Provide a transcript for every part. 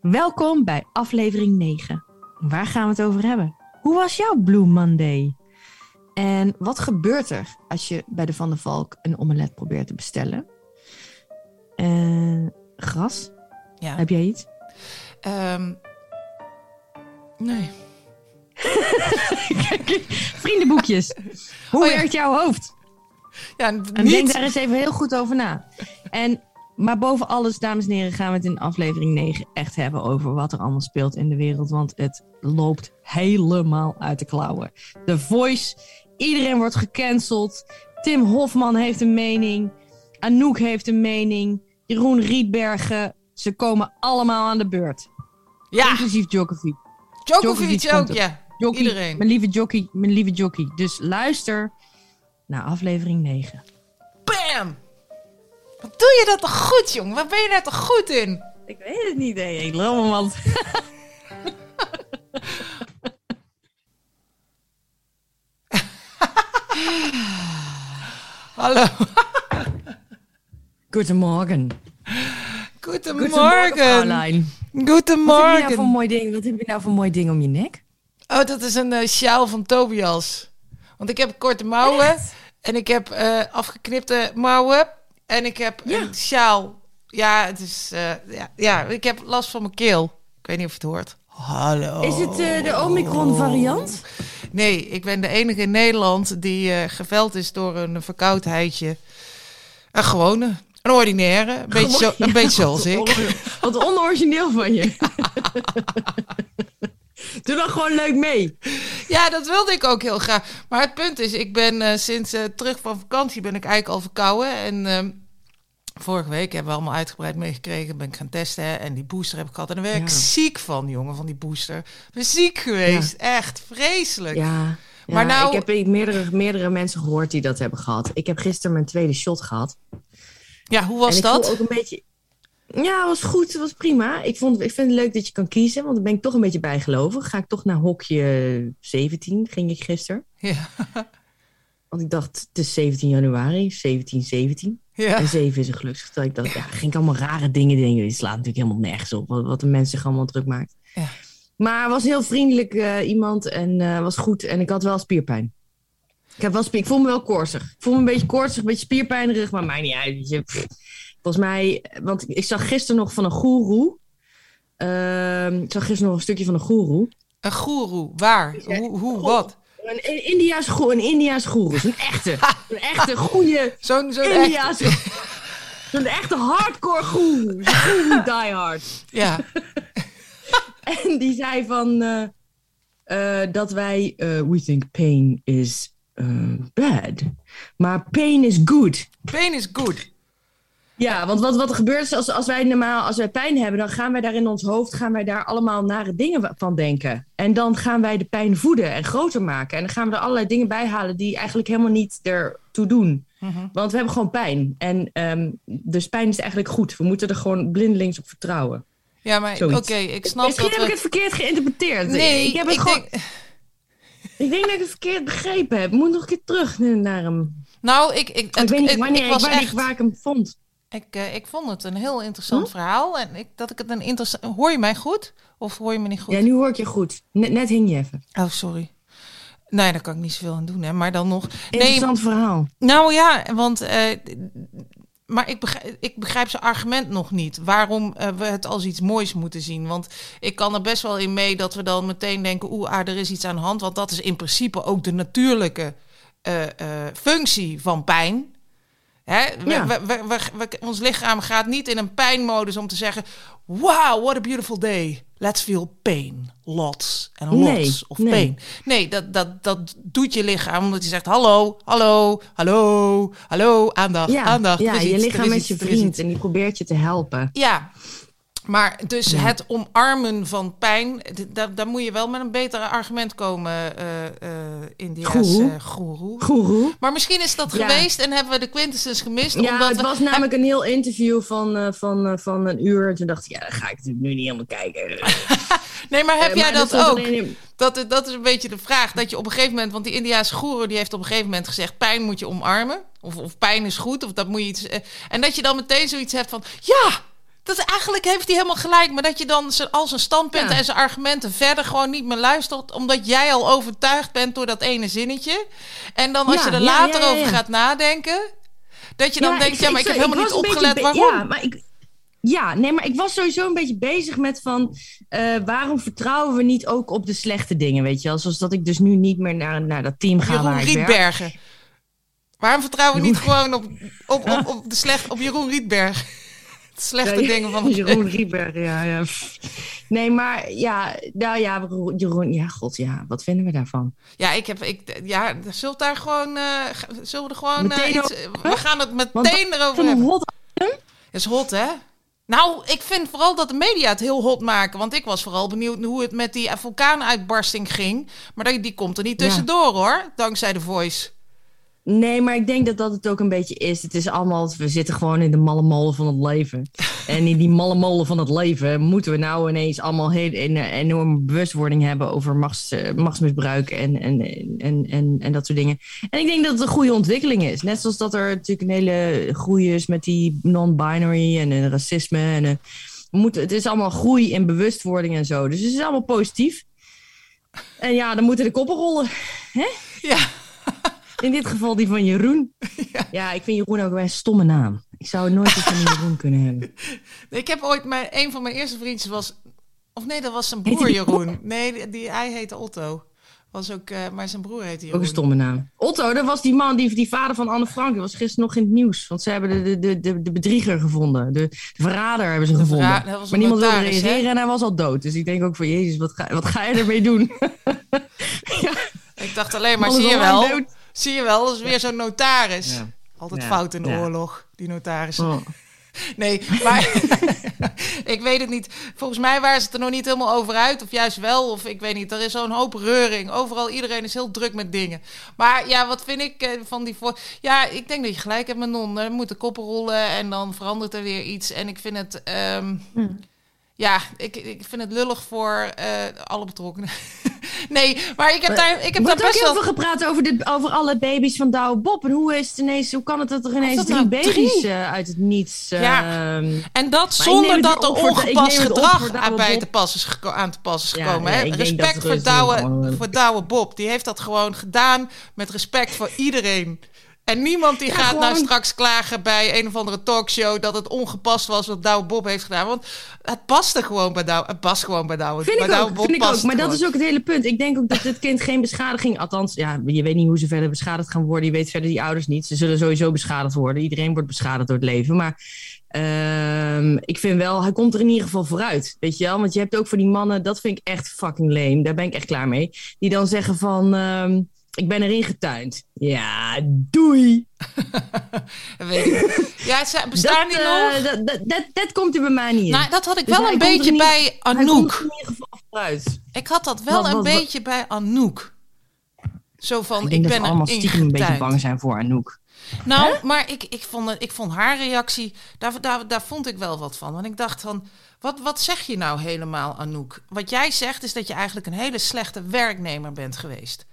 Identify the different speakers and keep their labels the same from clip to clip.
Speaker 1: Welkom bij aflevering 9. Waar gaan we het over hebben? Hoe was jouw Blue Monday? En wat gebeurt er als je bij de Van der Valk een omelet probeert te bestellen? Eh, gras?
Speaker 2: Ja.
Speaker 1: Heb jij iets?
Speaker 2: Ehm, nee.
Speaker 1: Vriendenboekjes. Hoe
Speaker 2: Oh ja.
Speaker 1: werkt jouw hoofd?
Speaker 2: Ja,
Speaker 1: En
Speaker 2: niet.
Speaker 1: denk daar eens even heel goed over na. En, maar boven alles, dames en heren, gaan we het in aflevering 9 echt hebben over wat er allemaal speelt in de wereld. Want het loopt helemaal uit de klauwen. The Voice, iedereen wordt gecanceld. Tim Hofman heeft een mening. Anouk heeft een mening. Jeroen Rietbergen. Ze komen allemaal aan de beurt.
Speaker 2: Ja,
Speaker 1: Inclusief Djokovic.
Speaker 2: Djokovic
Speaker 1: Djokovic
Speaker 2: ook, ja.
Speaker 1: Jockey,
Speaker 2: Iedereen.
Speaker 1: Mijn lieve jockey, mijn lieve jockey. Dus luister naar aflevering 9.
Speaker 2: Bam! Wat doe je dat toch goed, jong? Waar ben je daar toch goed in?
Speaker 1: Ik weet het niet, hé. Ik lul me wat.
Speaker 2: Hallo.
Speaker 1: Goedemorgen.
Speaker 2: Goedemorgen.
Speaker 1: Caroline. Wat heb je nou voor
Speaker 2: Goedemorgen.
Speaker 1: mooi ding? Wat heb je nou voor mooi ding om je nek?
Speaker 2: Oh, dat is een eh, sjaal van Tobias. Want ik heb korte mouwen. En ik heb eh, afgeknipte mouwen. En ik heb
Speaker 1: Ja.
Speaker 2: een sjaal. Ja, het is... eh, ja, ja, ik heb last van mijn keel. Ik weet niet of je het hoort. Hallo.
Speaker 1: Is het eh, de Omicron variant?
Speaker 2: Nee, ik ben de enige in Nederland die eh, geveld is door een verkoudheidje. Een gewone, een ordinaire. Een beetje, zo, een beetje zoals ik.
Speaker 1: Wat onorigineel van je. Doe dan gewoon leuk mee.
Speaker 2: Ja, dat wilde ik ook heel graag. Maar het punt is, ik ben sinds terug van vakantie ben ik eigenlijk al verkouden. En ehm, vorige week hebben we allemaal uitgebreid meegekregen. Ben ik gaan testen hè, en die booster heb ik gehad. En daar werd ik
Speaker 1: Ja.
Speaker 2: ziek van, jongen, van die booster. Ben ziek geweest. Echt vreselijk.
Speaker 1: Ja.
Speaker 2: Maar
Speaker 1: maar
Speaker 2: nou-
Speaker 1: ik heb meerdere, meerdere mensen gehoord die dat hebben gehad. Ik heb gisteren mijn tweede shot gehad.
Speaker 2: Ja, hoe was
Speaker 1: en ik
Speaker 2: dat?
Speaker 1: voel ook een beetje. Ja, het was goed. Het was prima. Ik, vond, ik vind het leuk dat je kan kiezen, want dan ben ik toch een beetje bijgelovig. Ga ik toch naar hokje 17, ging ik gisteren.
Speaker 2: Ja.
Speaker 1: Want ik dacht, het is 17 januari, 17, 17.
Speaker 2: Ja.
Speaker 1: En 7 is een geluksgetal. Ik dacht, ja, ging ik allemaal rare dingen denken. Die slaat natuurlijk helemaal nergens op, wat, wat de mens zich allemaal druk maakt.
Speaker 2: Ja.
Speaker 1: Maar was heel vriendelijk eh, iemand en eh, was goed. En ik had wel spierpijn. Ik, heb wel spier, ik voel me wel koortsig. Ik voel me een beetje koortsig, een beetje spierpijnerig, maar mij niet uit. Volgens mij, want ik zag gisteren nog van een goeroe. Ehm, ik zag gisteren nog een stukje van een goeroe.
Speaker 2: Een goeroe. Waar? Hoe, hoe wat?
Speaker 1: Een, Indiaas goeroe, een goeroe. Een echte, een echte goede
Speaker 2: Zo'n.
Speaker 1: India's. Zo'n echte hardcore goeroe. Zo'n goeroe diehard.
Speaker 2: Ja.
Speaker 1: En die zei van eh, eh, dat wij, eh, we think pain is eh, bad. Maar pain is good.
Speaker 2: Pain is good.
Speaker 1: Ja, want wat, wat er gebeurt is als, als wij normaal, als wij pijn hebben, dan gaan wij daar in ons hoofd, gaan wij daar allemaal nare dingen van denken. En dan gaan wij de pijn voeden en groter maken. En dan gaan we er allerlei dingen bij halen die eigenlijk helemaal niet ertoe doen.
Speaker 2: Mhm.
Speaker 1: Want we hebben gewoon pijn. En ehm, dus pijn is eigenlijk goed. We moeten er gewoon blindelings op vertrouwen.
Speaker 2: Ja, maar oké, ik snap
Speaker 1: Misschien
Speaker 2: dat
Speaker 1: heb
Speaker 2: we...
Speaker 1: ik het verkeerd geïnterpreteerd.
Speaker 2: Nee,
Speaker 1: ik heb het gewoon.
Speaker 2: denk...
Speaker 1: Ik denk dat ik het verkeerd begrepen heb. Ik moet nog een keer terug naar hem.
Speaker 2: Nou, ik... Ik,
Speaker 1: Ik weet niet
Speaker 2: ik-
Speaker 1: wanneer,
Speaker 2: ik
Speaker 1: ik,
Speaker 2: was echt...
Speaker 1: ik, waar ik hem vond.
Speaker 2: Ik, eh, ik vond het een heel interessant
Speaker 1: Hm?
Speaker 2: verhaal. En ik, dat ik het een interessant... Hoor je mij goed? Of hoor je me niet goed?
Speaker 1: Ja, nu hoor ik je goed. Net, net hing je even.
Speaker 2: Oh, sorry. Nee, daar kan ik niet zoveel aan doen, hè. Maar dan nog... Nee,
Speaker 1: Interessant verhaal.
Speaker 2: nou ja, want... eh, maar ik begrijp, ik begrijp zijn argument nog niet. Waarom eh, we het als iets moois moeten zien. Want ik kan er best wel in mee dat we dan meteen denken... oeh, ah, er is iets aan de hand. Want dat is in principe ook de natuurlijke functie van pijn. Hè? We-
Speaker 1: Ja.
Speaker 2: we, we, we- we- ons lichaam gaat niet in een pijnmodus om te zeggen... wow, what a beautiful day. Let's feel pain. Lots and lots
Speaker 1: Nee,
Speaker 2: of
Speaker 1: nee.
Speaker 2: pain. Nee, dat, dat, dat doet je lichaam omdat hij zegt... hallo, hallo, hallo, hallo, aandacht,
Speaker 1: Ja,
Speaker 2: aandacht.
Speaker 1: ja je lichaam
Speaker 2: is
Speaker 1: je vriend en die probeert je te helpen.
Speaker 2: Ja, maar dus
Speaker 1: Ja.
Speaker 2: het omarmen van pijn, daar, daar moet je wel met een beter argument komen, eh eh India's
Speaker 1: Goeroe.
Speaker 2: eh, goeroe.
Speaker 1: Goeroe.
Speaker 2: Maar misschien is dat
Speaker 1: Ja.
Speaker 2: geweest en hebben we de quintessens gemist.
Speaker 1: Ja,
Speaker 2: omdat
Speaker 1: het
Speaker 2: we,
Speaker 1: was namelijk een heel interview van, van, van een uur. En toen dacht ik, ja, dan ga ik natuurlijk nu niet helemaal kijken.
Speaker 2: Nee, maar heb jij
Speaker 1: maar
Speaker 2: dat ook?
Speaker 1: in-
Speaker 2: Dat, dat is een beetje de vraag. Dat je op een gegeven moment, want die Indiaanse goeroe die heeft op een gegeven moment gezegd: pijn moet je omarmen. Of, of pijn is goed, of dat moet je iets. en dat je dan meteen zoiets hebt van: ja, dat eigenlijk heeft hij helemaal gelijk. Maar dat je dan zijn- al zijn standpunten
Speaker 1: Ja.
Speaker 2: en zijn argumenten verder gewoon niet meer luistert. Omdat jij al overtuigd bent door dat ene zinnetje. En dan als
Speaker 1: Ja,
Speaker 2: je er later
Speaker 1: ja,
Speaker 2: over gaat nadenken. Dat je dan denkt, ja, maar ik, heb helemaal niet opgelet waarom.
Speaker 1: Ja, maar ik, ja, nee, maar ik was sowieso een beetje bezig met van... eh, waarom vertrouwen we niet ook op de slechte dingen, weet je wel? Zoals dat ik dus nu niet meer naar, naar dat team ga
Speaker 2: Jeroen
Speaker 1: waar ik.
Speaker 2: Rietbergen. Waarom vertrouwen we niet gewoon op, op, op, op, de slecht, op Jeroen Rietberg? Slechte
Speaker 1: Ja,
Speaker 2: dingen van
Speaker 1: Jeroen Rietberg, ja, ja. Nee, maar ja, nou ja, Jeroen, ja, god, ja, wat vinden we daarvan?
Speaker 2: Ja, ik heb, ik, ja, zullen we daar gewoon, eh, zullen we er gewoon, eh, iets, we gaan het meteen erover hebben.
Speaker 1: hot
Speaker 2: is hot, hè? Nou, ik vind vooral dat de media het heel hot maken. Want ik was vooral benieuwd hoe het met die vulkaanuitbarsting ging. Maar die, die komt er niet
Speaker 1: Ja.
Speaker 2: tussendoor, hoor. Dankzij de Voice.
Speaker 1: Nee, maar ik denk dat dat het ook een beetje is. Het is allemaal, we zitten gewoon in de malle molen van het leven. En in die malle molen van het leven moeten we nou ineens allemaal heel, een enorme bewustwording hebben over machts, eh, machtsmisbruik en, en, en, en, en dat soort dingen. En ik denk dat het een goede ontwikkeling is. Net zoals dat er natuurlijk een hele groei is met die non-binary en, en racisme. En, eh, we moeten, het is allemaal groei in bewustwording en zo. Dus het is allemaal positief. En ja, dan moeten de koppen rollen.
Speaker 2: Ja,
Speaker 1: In dit geval die van Jeroen. Ja, ik vind Jeroen ook een stomme naam. Ik zou nooit iets van Jeroen kunnen hebben.
Speaker 2: ik heb ooit, mijn, een van mijn eerste vriendjes was... Of nee, dat was zijn broer Jeroen. Nee, die, die- hij heette Otto. Was ook, eh, maar zijn broer heette
Speaker 1: Ook
Speaker 2: Jeroen.
Speaker 1: een stomme naam. Otto, dat was die man, die, die vader van Anne Frank. Dat was gisteren nog in het nieuws. Want ze hebben de, de, de, de, de bedrieger gevonden. De, de verrader hebben ze gevonden. maar niemand wilde
Speaker 2: hè?
Speaker 1: reageren en hij was al dood. Dus ik denk ook van, jezus, wat ga, wat ga je ermee doen?
Speaker 2: Ik dacht alleen maar, zie je wel?
Speaker 1: dood.
Speaker 2: Zie je wel, dat is weer zo'n notaris.
Speaker 1: Ja.
Speaker 2: Altijd
Speaker 1: Ja,
Speaker 2: fout in de
Speaker 1: ja.
Speaker 2: oorlog, die notaris.
Speaker 1: Oh.
Speaker 2: Nee, maar ik weet het niet. Volgens mij waren ze het er nog niet helemaal over uit. Of juist wel, of ik weet niet. Er is zo'n hoop reuring. Overal, iedereen is heel druk met dingen. Maar ja, wat vind ik eh, van die... Voor... Ja, ik denk dat je gelijk hebt met Non. Er moeten koppen rollen en dan verandert er weer iets. En ik vind het... ehm,
Speaker 1: Hmm.
Speaker 2: Ja, ik, ik vind het lullig voor eh, alle betrokkenen. nee, maar ik heb daar, ik heb daar
Speaker 1: wordt ook
Speaker 2: best
Speaker 1: heel
Speaker 2: wel...
Speaker 1: veel gepraat over, dit, over alle baby's van Douwe Bob. En hoe, is het ineens, hoe kan het dat er ineens
Speaker 2: dat
Speaker 1: drie
Speaker 2: nou
Speaker 1: baby's
Speaker 2: drie?
Speaker 1: eh, uit het niets...
Speaker 2: Ja.
Speaker 1: ehm,
Speaker 2: En dat zonder dat er ongepast gedrag aan, bij te pas is geko- aan te pas is gekomen.
Speaker 1: ja,
Speaker 2: hè? Respect voor Douwe, voor Douwe Bob. Die heeft dat gewoon gedaan met respect voor iedereen. En niemand die
Speaker 1: Ja,
Speaker 2: gaat nou straks klagen bij een of andere talkshow dat het ongepast was wat Douwe Bob heeft gedaan. Want het paste gewoon bij Douwe. Het past gewoon bij Douwe.
Speaker 1: Vind
Speaker 2: bij
Speaker 1: ik
Speaker 2: Douwe
Speaker 1: ook,
Speaker 2: Bob
Speaker 1: vind ik ook. Maar dat is ook het hele punt. Ik denk ook dat dit kind geen beschadiging... Althans, ja, je weet niet hoe ze verder beschadigd gaan worden. Je weet verder die ouders niet. Ze zullen sowieso beschadigd worden. Iedereen wordt beschadigd door het leven. Maar ehm, ik vind wel, hij komt er in ieder geval vooruit. Weet je wel? Want je hebt ook voor die mannen... Dat vind ik echt fucking lame. Daar ben ik echt klaar mee. Die dan zeggen van... ehm, ik ben erin getuind. Ja, doei.
Speaker 2: Ja, ze bestaan
Speaker 1: dat,
Speaker 2: die
Speaker 1: eh,
Speaker 2: nog?
Speaker 1: dat, dat, dat, dat komt er bij mij niet in.
Speaker 2: Nou, dat had ik
Speaker 1: Dus
Speaker 2: wel een beetje
Speaker 1: niet-
Speaker 2: bij Anouk.
Speaker 1: in ieder geval vooruit.
Speaker 2: Ik had dat wel
Speaker 1: Wat-
Speaker 2: een
Speaker 1: wat-
Speaker 2: beetje bij Anouk. Zo van,
Speaker 1: Ik
Speaker 2: ben
Speaker 1: allemaal stiekem een beetje bang zijn voor Anouk.
Speaker 2: Nou, maar ik, ik, vond, ik vond haar reactie, daar, daar, daar vond ik wel wat van. Want ik dacht van, wat, wat zeg je nou helemaal, Anouk? Wat jij zegt is dat je eigenlijk een hele slechte werknemer bent geweest.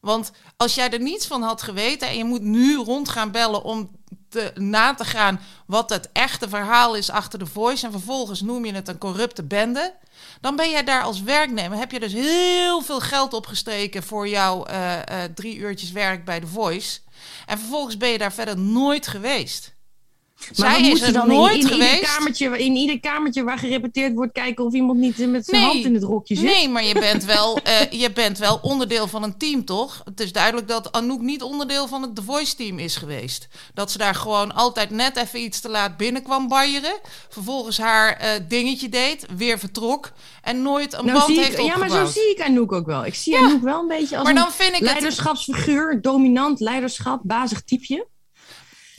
Speaker 2: Want als jij er niets van had geweten en je moet nu rond gaan bellen om te, na te gaan wat het echte verhaal is achter de voice en vervolgens noem je het een corrupte bende, dan ben jij daar als werknemer, heb je dus heel veel geld opgestreken voor jouw eh, eh, drie uurtjes werk bij de voice. En vervolgens ben je daar verder nooit geweest.
Speaker 1: Maar
Speaker 2: Zij is er
Speaker 1: dan
Speaker 2: nooit
Speaker 1: in, in, ieder
Speaker 2: geweest.
Speaker 1: kamertje, in ieder kamertje waar gerepeteerd wordt kijken of iemand niet met zijn
Speaker 2: Nee.
Speaker 1: hand in het rokje zit.
Speaker 2: Nee, maar je bent, wel, eh, je bent wel onderdeel van een team, toch? Het is duidelijk dat Anouk niet onderdeel van het The Voice team is geweest. Dat ze daar gewoon altijd net even iets te laat binnenkwam banjeren. Vervolgens haar eh, dingetje deed, weer vertrok. En nooit een
Speaker 1: Nou,
Speaker 2: band heeft
Speaker 1: ik, ja, maar zo zie ik Anouk ook wel. Ik zie
Speaker 2: Ja.
Speaker 1: Anouk wel een beetje als
Speaker 2: Maar dan
Speaker 1: een
Speaker 2: vind ik het...
Speaker 1: leiderschapsfiguur, dominant leiderschap, bazig typeje.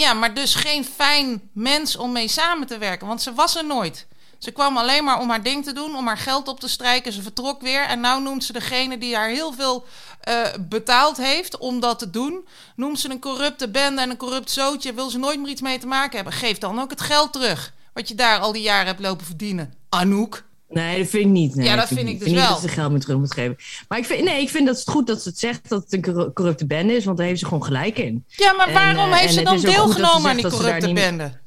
Speaker 2: Ja, maar dus geen fijn mens om mee samen te werken. Want ze was er nooit. Ze kwam alleen maar om haar ding te doen, om haar geld op te strijken. Ze vertrok weer. En nou noemt ze degene die haar heel veel eh, betaald heeft om dat te doen. Noemt ze een corrupte bende en een corrupt zootje. Wil ze nooit meer iets mee te maken hebben. Geef dan ook het geld terug. Wat je daar al die jaren hebt lopen verdienen. Anouk.
Speaker 1: Nee, dat vind ik niet. Nee,
Speaker 2: Ja, dat
Speaker 1: vind
Speaker 2: vind
Speaker 1: ik
Speaker 2: dus
Speaker 1: vind
Speaker 2: wel.
Speaker 1: niet dat ze geld meer terug moet geven. Maar ik vind, nee, ik vind dat het goed dat ze het zegt dat het een corru- corrupte bende is, want daar heeft ze gewoon gelijk in.
Speaker 2: Ja, maar waarom
Speaker 1: eh,
Speaker 2: heeft
Speaker 1: en
Speaker 2: ze dan
Speaker 1: ze
Speaker 2: deelgenomen aan die corrupte bende?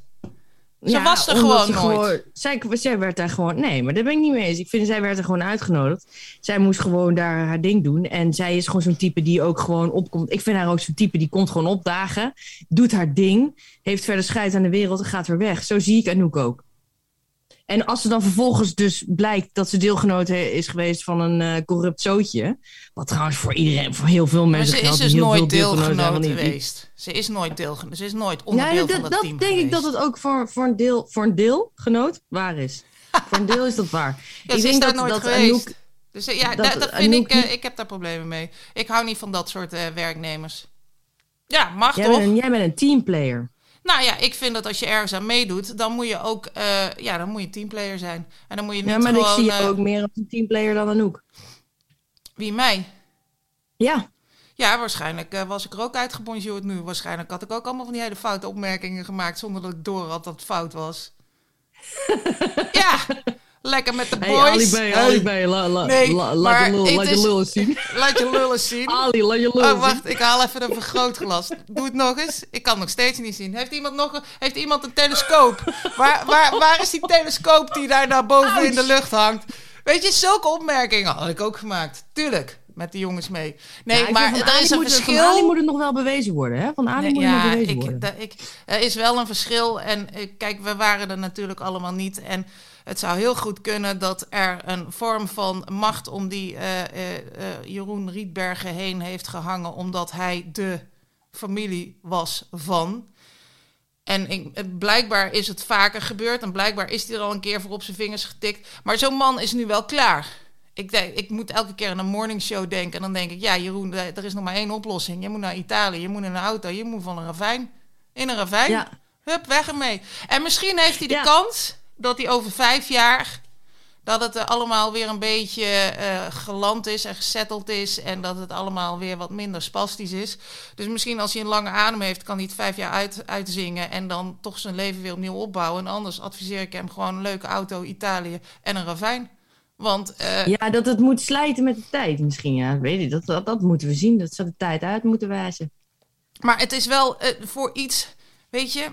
Speaker 2: Ze was er gewoon nooit.
Speaker 1: zij, zij werd daar gewoon... Nee, maar daar ben ik niet mee eens. Ik vind, zij werd er gewoon uitgenodigd. Zij moest gewoon daar haar ding doen. En zij is gewoon zo'n type die ook gewoon opkomt. Ik vind haar ook zo'n type die komt gewoon opdagen. Doet haar ding. Heeft verder scheid aan de wereld en gaat weer weg. Zo zie ik Anouk ook. En als ze dan vervolgens dus blijkt dat ze deelgenoot is geweest van een eh, corrupt zootje. Wat trouwens voor iedereen, voor heel veel
Speaker 2: Maar
Speaker 1: mensen
Speaker 2: ze is dus nooit
Speaker 1: deelgenoot
Speaker 2: geweest. Ze is nooit deelgenoot. Ze is nooit onderdeel
Speaker 1: Ja,
Speaker 2: van
Speaker 1: dat,
Speaker 2: dat,
Speaker 1: dat
Speaker 2: team
Speaker 1: denk ik dat het ook voor, voor, een deel, voor een deelgenoot waar is. voor een deel is dat waar.
Speaker 2: Ja,
Speaker 1: ik denk dat,
Speaker 2: nooit
Speaker 1: dat
Speaker 2: geweest.
Speaker 1: Anouk,
Speaker 2: Dus eh, ja,
Speaker 1: dat
Speaker 2: dat, dat vind
Speaker 1: Anouk
Speaker 2: ik, eh, ik heb daar problemen mee. Ik hou niet van dat soort werknemers. Ja, mag
Speaker 1: jij,
Speaker 2: toch?
Speaker 1: bent een, jij bent een teamplayer.
Speaker 2: Nou ja, ik vind dat als je ergens aan meedoet, dan moet je ook, eh, ja, dan moet je teamplayer zijn. En dan moet je niet
Speaker 1: Ja, maar
Speaker 2: gewoon,
Speaker 1: ik zie je
Speaker 2: eh,
Speaker 1: ook meer als een teamplayer dan Anouk.
Speaker 2: wie mij?
Speaker 1: Ja,
Speaker 2: Ja, waarschijnlijk eh, was ik er ook uitgebonjourd nu. Waarschijnlijk had ik ook allemaal van die hele foute opmerkingen gemaakt zonder dat ik door had dat het fout was. ja, lekker met de
Speaker 1: hey,
Speaker 2: boys.
Speaker 1: Ali
Speaker 2: Hey,
Speaker 1: Ali B, la, la,
Speaker 2: Nee,
Speaker 1: la- laat je lul, laat je
Speaker 2: is-
Speaker 1: lul eens zien.
Speaker 2: Laat je lullen zien.
Speaker 1: Ali, laat je lul
Speaker 2: Oh, wacht, ik haal even een vergrootglas. Doe het nog eens. Ik kan nog steeds niet zien. Heeft iemand nog een, heeft iemand een telescoop? Waar, waar, waar is die telescoop die daar naar boven in de lucht hangt? Weet je, zulke opmerkingen had ik ook gemaakt. Tuurlijk, met de jongens mee. Nee,
Speaker 1: Ja,
Speaker 2: maar er
Speaker 1: Ali
Speaker 2: is een
Speaker 1: moet-
Speaker 2: verschil.
Speaker 1: Van Ali moet het nog wel bewezen worden, hè? Van Ali
Speaker 2: Nee,
Speaker 1: moet het nog
Speaker 2: ja,
Speaker 1: bewezen worden.
Speaker 2: ik, da- ik, er is wel een verschil. En eh, kijk, we waren er natuurlijk allemaal niet. En het zou heel goed kunnen dat er een vorm van macht om die eh, eh, eh, Jeroen Rietbergen heen heeft gehangen, omdat hij de familie was van. En ik, blijkbaar is het vaker gebeurd en blijkbaar is hij er al een keer voor op zijn vingers getikt. Maar zo'n man is nu wel klaar. Ik, denk, ik moet elke keer aan een morningshow denken. En dan denk ik, ja Jeroen, er is nog maar één oplossing. Je moet naar Italië, je moet in een auto, je moet van een ravijn. In een ravijn,
Speaker 1: Ja.
Speaker 2: hup, weg ermee. En misschien heeft hij de
Speaker 1: Ja.
Speaker 2: kans dat hij over vijf jaar... dat het eh, allemaal weer een beetje eh, geland is en gesetteld is... en dat het allemaal weer wat minder spastisch is. Dus misschien als hij een lange adem heeft, kan hij het vijf jaar uit, uitzingen... en dan toch zijn leven weer opnieuw opbouwen. En anders adviseer ik hem gewoon een leuke auto, Italië en een ravijn. Want eh,
Speaker 1: Ja, dat het moet slijten met de tijd misschien, ja. Weet je, dat, dat, dat moeten we zien. Dat ze de tijd uit moeten wijzen.
Speaker 2: Maar het is wel eh, voor iets, weet je.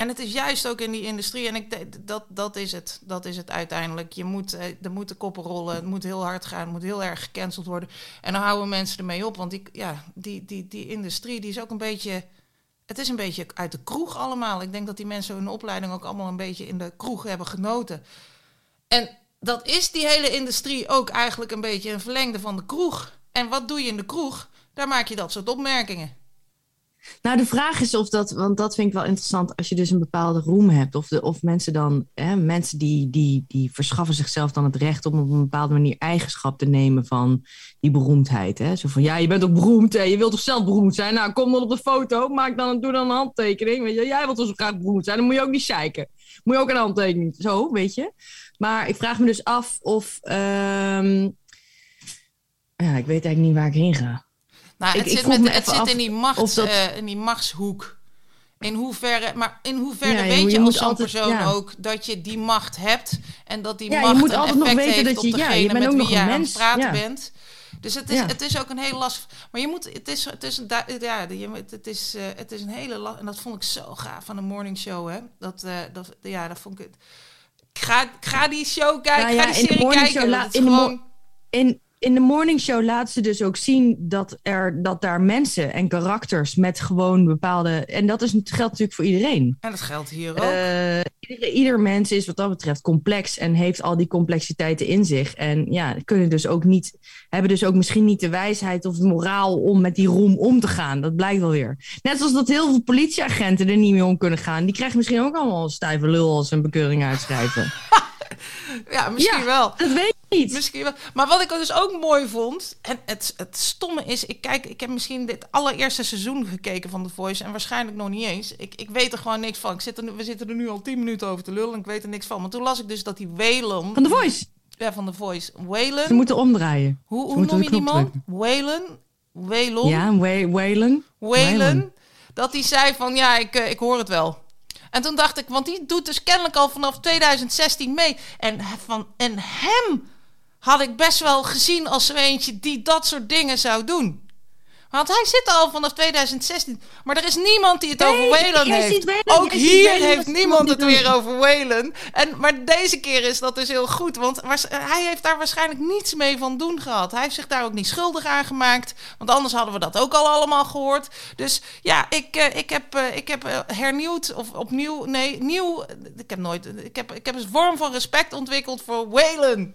Speaker 2: En het is juist ook in die industrie. En ik dat dat is het. Dat is het uiteindelijk. Je moet, eh, er moeten koppen rollen. Het moet heel hard gaan. Het moet heel erg gecanceld worden. En dan houden mensen ermee op. Want die, ja, die, die, die industrie die is ook een beetje. Het is een beetje uit de kroeg allemaal. Ik denk dat die mensen hun opleiding ook allemaal een beetje in de kroeg hebben genoten. En dat is die hele industrie ook eigenlijk een beetje een verlengde van de kroeg. En wat doe je in de kroeg? Daar maak je dat soort opmerkingen.
Speaker 1: Nou, de vraag is of dat, want dat vind ik wel interessant, als je dus een bepaalde roem hebt, of, de, of mensen dan, hè, mensen die, die, die verschaffen zichzelf dan het recht om op een bepaalde manier eigenschap te nemen van die beroemdheid. Hè? Zo van, ja, je bent ook beroemd, hè? je wilt toch zelf beroemd zijn? Nou, kom dan op de foto, maak dan, doe dan een handtekening. Weet je? Jij wilt toch zo graag beroemd zijn, dan moet je ook niet zeiken. Moet je ook een handtekening, zo, weet je. Maar ik vraag me dus af of, ehm, ja, ik weet eigenlijk niet waar ik heen ga.
Speaker 2: Nou,
Speaker 1: Ik-
Speaker 2: het
Speaker 1: ik
Speaker 2: zit, met,
Speaker 1: me
Speaker 2: het zit in, die
Speaker 1: of
Speaker 2: machts,
Speaker 1: dat-
Speaker 2: eh, in die machtshoek. In hoeverre, maar in hoeverre
Speaker 1: Ja, je
Speaker 2: weet je,
Speaker 1: je
Speaker 2: als zo'n persoon
Speaker 1: ja.
Speaker 2: ook dat je die macht hebt en dat die
Speaker 1: Ja, je
Speaker 2: macht
Speaker 1: moet
Speaker 2: een
Speaker 1: altijd nog
Speaker 2: effect
Speaker 1: weten
Speaker 2: heeft
Speaker 1: dat je-
Speaker 2: op
Speaker 1: je
Speaker 2: degene
Speaker 1: bent
Speaker 2: met wie
Speaker 1: nog
Speaker 2: je aan het praten bent. Dus het is, het is ook een heel last. Maar je moet, het is, het is, een, ja, je- het is, eh, het is een hele last. En dat vond ik zo gaaf van de morning show, hè? Dat, eh, dat, ja, dat vond ik. ga, ga die show kijken,
Speaker 1: Nou
Speaker 2: ga die
Speaker 1: in de
Speaker 2: serie
Speaker 1: morning
Speaker 2: kijken.
Speaker 1: show la- in de
Speaker 2: gewoon.
Speaker 1: in, in de morning show laat ze dus ook zien dat, er, dat daar mensen en karakters met gewoon bepaalde. En dat is, geldt natuurlijk voor iedereen.
Speaker 2: En dat geldt hier ook.
Speaker 1: Eh, ieder, ieder mens is wat dat betreft complex en heeft al die complexiteiten in zich. En ja, kunnen dus ook niet, hebben dus ook misschien niet de wijsheid of de moraal om met die roem om te gaan. Dat blijkt wel weer. Net zoals dat heel veel politieagenten er niet mee om kunnen gaan. Die krijgen misschien ook allemaal een stijve lul als ze een bekeuring uitschrijven.
Speaker 2: ja, misschien
Speaker 1: ja.
Speaker 2: wel.
Speaker 1: Dat weet ik niet.
Speaker 2: Misschien wel. Maar wat ik dus ook mooi vond. En het, het stomme is, ik, kijk, ik heb misschien dit allereerste seizoen gekeken van The Voice. En waarschijnlijk nog niet eens. Ik, ik weet er gewoon niks van. Ik zit er, we zitten er nu al tien minuten over te lullen. En ik weet er niks van. Maar toen las ik dus dat die Waylon.
Speaker 1: Van de Voice.
Speaker 2: Ja, van The Voice.
Speaker 1: Ze
Speaker 2: Waylon.
Speaker 1: moeten omdraaien.
Speaker 2: Hoe, hoe noem je die man? Waylon. Waylon.
Speaker 1: Ja. Waylon,
Speaker 2: Waylon. dat hij zei van ja, ik, eh, ik hoor het wel. En toen dacht ik, want die doet dus kennelijk al vanaf 2016 mee. En, van, en hem had ik best wel gezien als zo eentje die dat soort dingen zou doen. Want hij zit al vanaf 2016. Maar er is niemand die het
Speaker 1: Nee,
Speaker 2: over Whalen heeft.
Speaker 1: Whalen,
Speaker 2: Ook hier
Speaker 1: Whalen,
Speaker 2: heeft niemand
Speaker 1: iemand
Speaker 2: het weer over Whalen. En, maar deze keer is dat dus heel goed. Want waars- hij heeft daar waarschijnlijk niets mee van doen gehad. Hij heeft zich daar ook niet schuldig aan gemaakt. Want anders hadden we dat ook al allemaal gehoord. Dus ja, ik, eh, ik heb, eh, ik heb eh, hernieuwd of opnieuw... Nee, nieuw... Ik heb nooit... Ik heb, ik heb een vorm van respect ontwikkeld voor Whalen.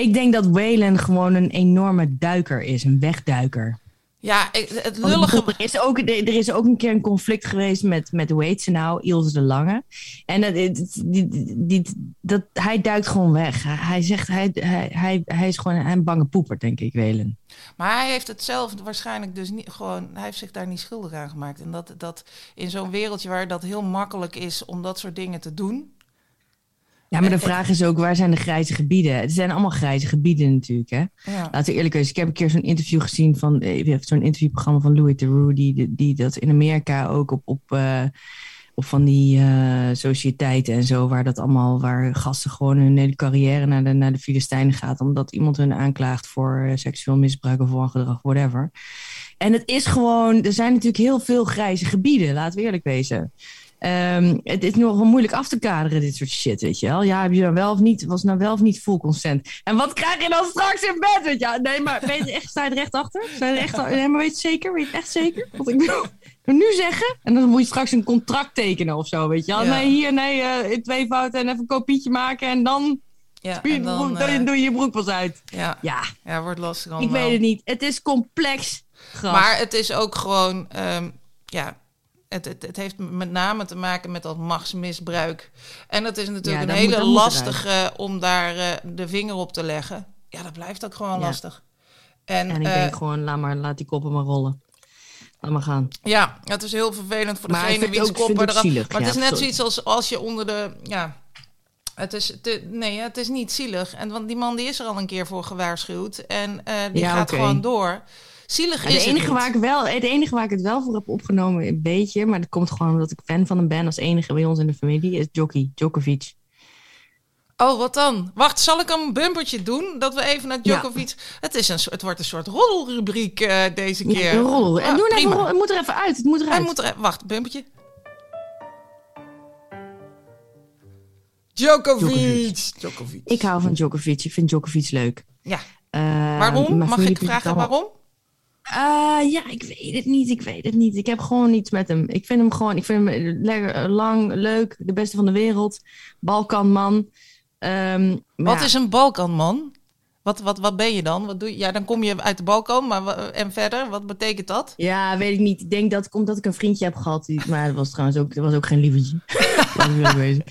Speaker 1: Ik denk dat Whalen gewoon een enorme duiker is, een wegduiker.
Speaker 2: Ja, het lullige...
Speaker 1: Er is, ook, er is ook een keer een conflict geweest met, met ze nou, Ilse de Lange. En dat, die, die, dat, hij duikt gewoon weg. Hij, zegt, hij, hij, hij, is gewoon een bange poeper, denk ik, Whalen.
Speaker 2: Maar hij heeft het zelf waarschijnlijk dus niet gewoon. Hij heeft zich daar niet schuldig aan gemaakt. En dat, dat in zo'n wereldje waar dat heel makkelijk is om dat soort dingen te doen.
Speaker 1: Ja, maar de vraag is ook, waar zijn de grijze gebieden? Het zijn allemaal grijze gebieden natuurlijk, hè?
Speaker 2: Ja.
Speaker 1: Laten we eerlijk zijn. Ik heb een keer zo'n interview gezien van eh, zo'n interviewprogramma van Louis Theroux, die, die dat in Amerika ook op, op, eh, op van die eh, sociëteiten en zo, waar dat allemaal, waar gasten gewoon hun hele carrière naar de, naar de Filistijnen gaat, omdat iemand hun aanklaagt voor seksueel misbruik of wangedrag, whatever. En het is gewoon, er zijn natuurlijk heel veel grijze gebieden, laten we eerlijk wezen. Ehm, het is nog wel moeilijk af te kaderen, dit soort shit, weet je wel. Ja, heb je dan wel of niet, was nou wel of niet full consent? En wat krijg je dan straks in bed, weet je? Nee, maar weet je echt, sta je er echt achter? Sta je er echt, nee, maar weet je zeker? Weet je echt zeker? Want ik bedoel, ik nu zeggen, en dan moet je straks een contract tekenen of zo, weet je wel.
Speaker 2: Ja.
Speaker 1: Nee, hier, nee, eh, in twee fouten en even een kopietje maken en dan,
Speaker 2: Ja,
Speaker 1: doe je,
Speaker 2: en dan,
Speaker 1: broek- je,
Speaker 2: eh,
Speaker 1: doe je je broek pas uit.
Speaker 2: ja,
Speaker 1: Ja,
Speaker 2: ja, wordt lastig
Speaker 1: ik
Speaker 2: allemaal.
Speaker 1: weet het niet. Het is complex.
Speaker 2: Maar het is ook gewoon, ehm, ja, het, het, het heeft met name te maken met dat machtsmisbruik. En dat is natuurlijk
Speaker 1: Ja,
Speaker 2: een hele lastige om daar eh, de vinger op te leggen. Ja, dat blijft ook gewoon
Speaker 1: Ja.
Speaker 2: lastig. En,
Speaker 1: en ik
Speaker 2: eh,
Speaker 1: denk gewoon, laat, maar, laat die koppen maar rollen. Laat maar gaan.
Speaker 2: Ja, het is heel vervelend voor
Speaker 1: Maar
Speaker 2: degene
Speaker 1: vind
Speaker 2: wiens koppen eraf...
Speaker 1: zielig,
Speaker 2: Maar het
Speaker 1: ja,
Speaker 2: is net zoiets als als je onder de... Ja, het is, nee, het is niet zielig. En, want die man die is er al een keer voor gewaarschuwd. En eh, die gaat gewoon door. Zielig is
Speaker 1: het, enige waar ik wel, het enige waar ik het wel voor heb opgenomen, een beetje, maar dat komt gewoon omdat ik fan van hem ben als enige bij ons in de familie, is Jockey, Djokovic.
Speaker 2: Oh, wat dan? Wacht, zal ik een bumpertje doen? Dat we even naar
Speaker 1: Ja.
Speaker 2: Djokovic... Het, is een, het wordt een soort roddelrubriek eh, deze keer.
Speaker 1: Ja, een rol. En doe nou
Speaker 2: prima.
Speaker 1: even, rol- het moet er even uit. Het moet eruit.
Speaker 2: Hij moet er... Wacht, bumpertje. Djokovic. Djokovic.
Speaker 1: Ik hou van Djokovic. Ik vind Djokovic leuk.
Speaker 2: Ja.
Speaker 1: Eh,
Speaker 2: Waarom? Mag ik vragen waarom?
Speaker 1: Eh, ja, ik weet het niet. Ik weet het niet. Ik heb gewoon iets met hem. Ik vind hem gewoon, ik vind hem lekker eh, lang, leuk, de beste van de wereld. Balkanman. Ehm,
Speaker 2: Wat
Speaker 1: ja,
Speaker 2: is een Balkanman? Wat, wat, wat ben je dan? Wat doe je? Ja, dan kom je uit de Balkan, maar en verder, wat betekent dat?
Speaker 1: Ja, weet ik niet. Ik denk dat het komt dat ik een vriendje heb gehad. Die, maar dat was trouwens ook, dat was ook geen lievertje.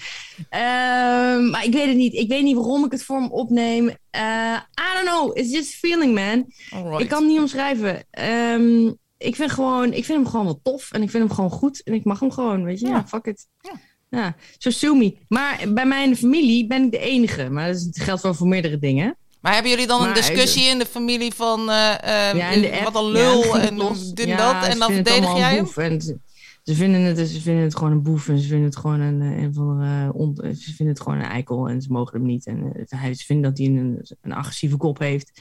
Speaker 1: Ehm, maar ik weet het niet. Ik weet niet waarom ik het voor hem opneem. Eh, I don't know. It's just feeling, man.
Speaker 2: Alright.
Speaker 1: Ik kan het niet omschrijven. Ehm, ik, vind gewoon, ik vind hem gewoon wel tof. En ik vind hem gewoon goed. En ik mag hem gewoon, weet je. Ja,
Speaker 2: Ja.
Speaker 1: fuck it.
Speaker 2: Ja.
Speaker 1: Ja, zo sue me. Maar bij mij in de familie ben ik de enige. Maar dat geldt wel voor meerdere dingen.
Speaker 2: Maar hebben jullie dan een discussie in de familie van eh, eh,
Speaker 1: Ja, in de app.
Speaker 2: wat een lul en dit en dat? En dan verdedig jij hem?
Speaker 1: En ze, ze vinden het, ze vinden het gewoon een boef. En ze vinden het gewoon een, eh, een van de, on- ze vinden het gewoon een eikel. En ze mogen hem niet. En eh, hij- ze vinden dat hij een, een agressieve kop heeft.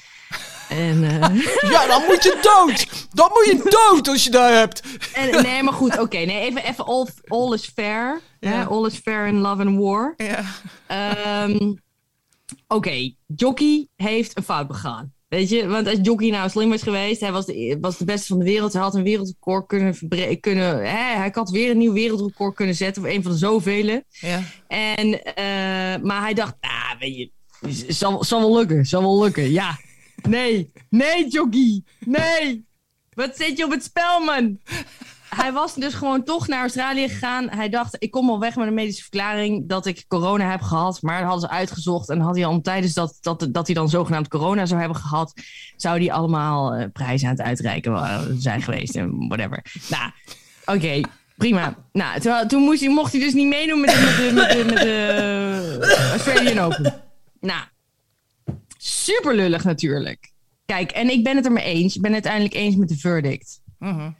Speaker 1: En, eh,
Speaker 2: Ja, dan moet je dood! Dan moet je dood als je dat hebt!
Speaker 1: en nee, maar goed. Oké, nee, even, even all, all is fair.
Speaker 2: Ja.
Speaker 1: All is fair in love and war.
Speaker 2: Ja.
Speaker 1: Ehm, Oké, Jockey heeft een fout begaan. Weet je, want als Jockey nou slim was geweest, hij was de, was de beste van de wereld. Hij had een wereldrecord kunnen, kunnen hè, hij had weer een nieuw wereldrecord kunnen zetten, of een van de zoveel.
Speaker 2: ja.
Speaker 1: En, eh, maar hij dacht, ah, weet je, zal, zal wel lukken, zal wel lukken. Ja, nee, nee, Jockey, nee. Wat zit je op het spel, man? Hij was dus gewoon toch naar Australië gegaan. Hij dacht, ik kom al weg met een medische verklaring dat ik corona heb gehad. Maar hadden ze uitgezocht. En had hij al tijdens dat, dat, dat hij dan zogenaamd corona zou hebben gehad... zou hij allemaal eh, prijzen aan het uitreiken wa- zijn geweest en whatever. Nou, oké, prima. Nou, toen, toen moest hij, mocht hij dus niet meedoen met de, met de, Australian Open. Nou, super lullig natuurlijk. Kijk, en ik ben het er mee eens. Ik ben het uiteindelijk eens met de verdict.
Speaker 2: Mhm.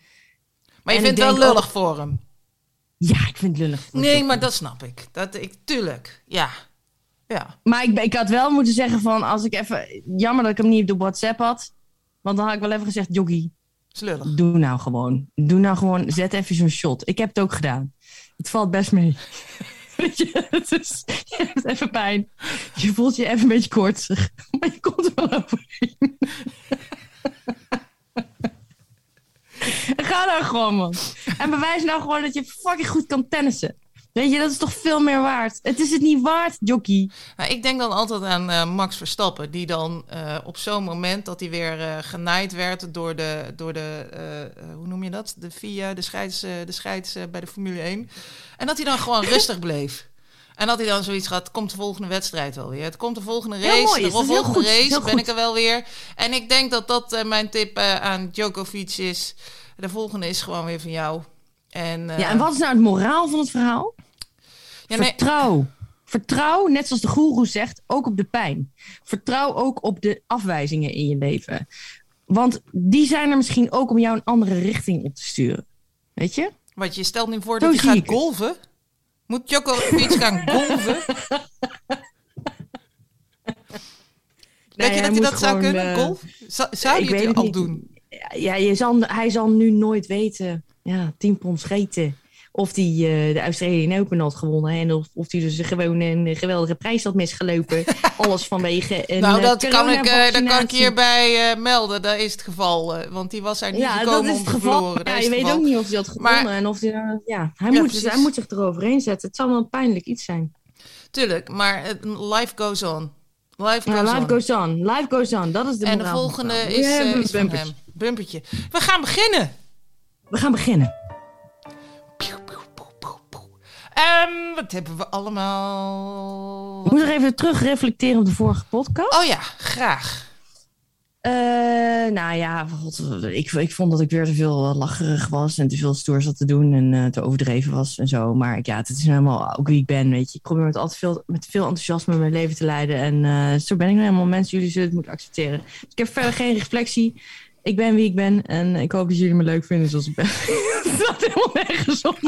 Speaker 2: Maar je vindt
Speaker 1: ik
Speaker 2: het wel lullig voor hem?
Speaker 1: Ja, ik vind het lullig. voor
Speaker 2: Nee, maar dat snap ik. Dat, ik tuurlijk, ja. Ja.
Speaker 1: Maar ik, ik had wel moeten zeggen van, als ik even... Jammer dat ik hem niet op de WhatsApp had. Want dan had ik wel even gezegd, Joggy.
Speaker 2: Is lullig.
Speaker 1: Doe nou gewoon. Doe nou gewoon. Zet even zo'n shot. Ik heb het ook gedaan. Het valt best mee. Weet je, het is, je hebt even pijn. Je voelt je even een beetje koortsig. Maar je komt er wel overheen. Ga nou gewoon, man. En bewijs nou gewoon dat je fucking goed kan tennissen. Weet je, dat is toch veel meer waard. Het is het niet waard, jockey.
Speaker 2: Nou, ik denk dan altijd aan eh, Max Verstappen, die dan eh, op zo'n moment dat hij weer eh, genaaid werd door de, door de hoe noem je dat? De VIA, de scheids, de scheids bij de Formule 1. En dat hij dan gewoon rustig bleef. En dat hij dan zoiets gaat, komt de volgende wedstrijd wel weer. Het komt de volgende race,
Speaker 1: mooi,
Speaker 2: de
Speaker 1: heel
Speaker 2: volgende
Speaker 1: goed,
Speaker 2: race
Speaker 1: heel
Speaker 2: ben
Speaker 1: goed.
Speaker 2: ik er wel weer. En ik denk dat dat eh, mijn tip eh, aan Djokovic is. De volgende is gewoon weer van jou. En, eh,
Speaker 1: Ja, en wat is nou het moraal van het verhaal?
Speaker 2: ja, nee,
Speaker 1: Vertrouw. Vertrouw, net zoals de goeroe zegt, ook op de pijn. Vertrouw ook op de afwijzingen in je leven. Want die zijn er misschien ook om jou een andere richting op te sturen. Weet je?
Speaker 2: Wat je stelt nu voor
Speaker 1: Zo
Speaker 2: dat
Speaker 1: zie
Speaker 2: gaat
Speaker 1: het.
Speaker 2: Moet Djokovic gaan golven? Denk je dat hij dat zou kunnen,
Speaker 1: eh,
Speaker 2: golf? Zou,
Speaker 1: ik
Speaker 2: het
Speaker 1: het
Speaker 2: al
Speaker 1: niet.
Speaker 2: doen?
Speaker 1: Ja, je zal, hij zal nu nooit weten. Ja, 10 pond scheten. Of hij eh, de Australian Open had gewonnen. En of, of hij dus gewoon een geweldige prijs had misgelopen. Alles vanwege een
Speaker 2: nou,
Speaker 1: eh,
Speaker 2: dat kan, ik, eh, dat kan ik hierbij melden. Dat is het geval. want die was daar niet
Speaker 1: Ja, dat
Speaker 2: gekomen
Speaker 1: is
Speaker 2: om
Speaker 1: het
Speaker 2: te
Speaker 1: geval.
Speaker 2: Dat
Speaker 1: Ja,
Speaker 2: is
Speaker 1: je weet
Speaker 2: geval.
Speaker 1: ook niet of hij had gewonnen.
Speaker 2: Maar-
Speaker 1: en of hij, eh, ja, hij,
Speaker 2: Ja,
Speaker 1: moet,
Speaker 2: precies.
Speaker 1: hij moet zich eroverheen zetten. Het zal wel een pijnlijk iets zijn.
Speaker 2: Tuurlijk, maar life goes on. Life
Speaker 1: Ja,
Speaker 2: goes
Speaker 1: life
Speaker 2: on.
Speaker 1: goes on. Life goes on. Dat is de
Speaker 2: en de volgende is,
Speaker 1: Ja,
Speaker 2: is van
Speaker 1: bumpertje.
Speaker 2: hem. Bumpertje. We gaan beginnen.
Speaker 1: We gaan beginnen.
Speaker 2: Ehm, wat hebben we allemaal?
Speaker 1: Ik moet nog even terug reflecteren op de vorige podcast.
Speaker 2: Oh ja, graag.
Speaker 1: Eh, nou ja, god, ik, ik vond dat ik weer te veel lacherig was en te veel stoer zat te doen en eh, te overdreven was en zo. Maar ja, het is nou helemaal ook wie ik ben, weet je. Ik probeer met altijd veel, met veel enthousiasme mijn leven te leiden en eh, zo ben ik nou helemaal. Mensen, jullie zullen het moeten accepteren. Dus ik heb verder geen reflectie. Ik ben wie ik ben en ik hoop dat jullie me leuk vinden zoals ik ben. Het staat helemaal nergens op.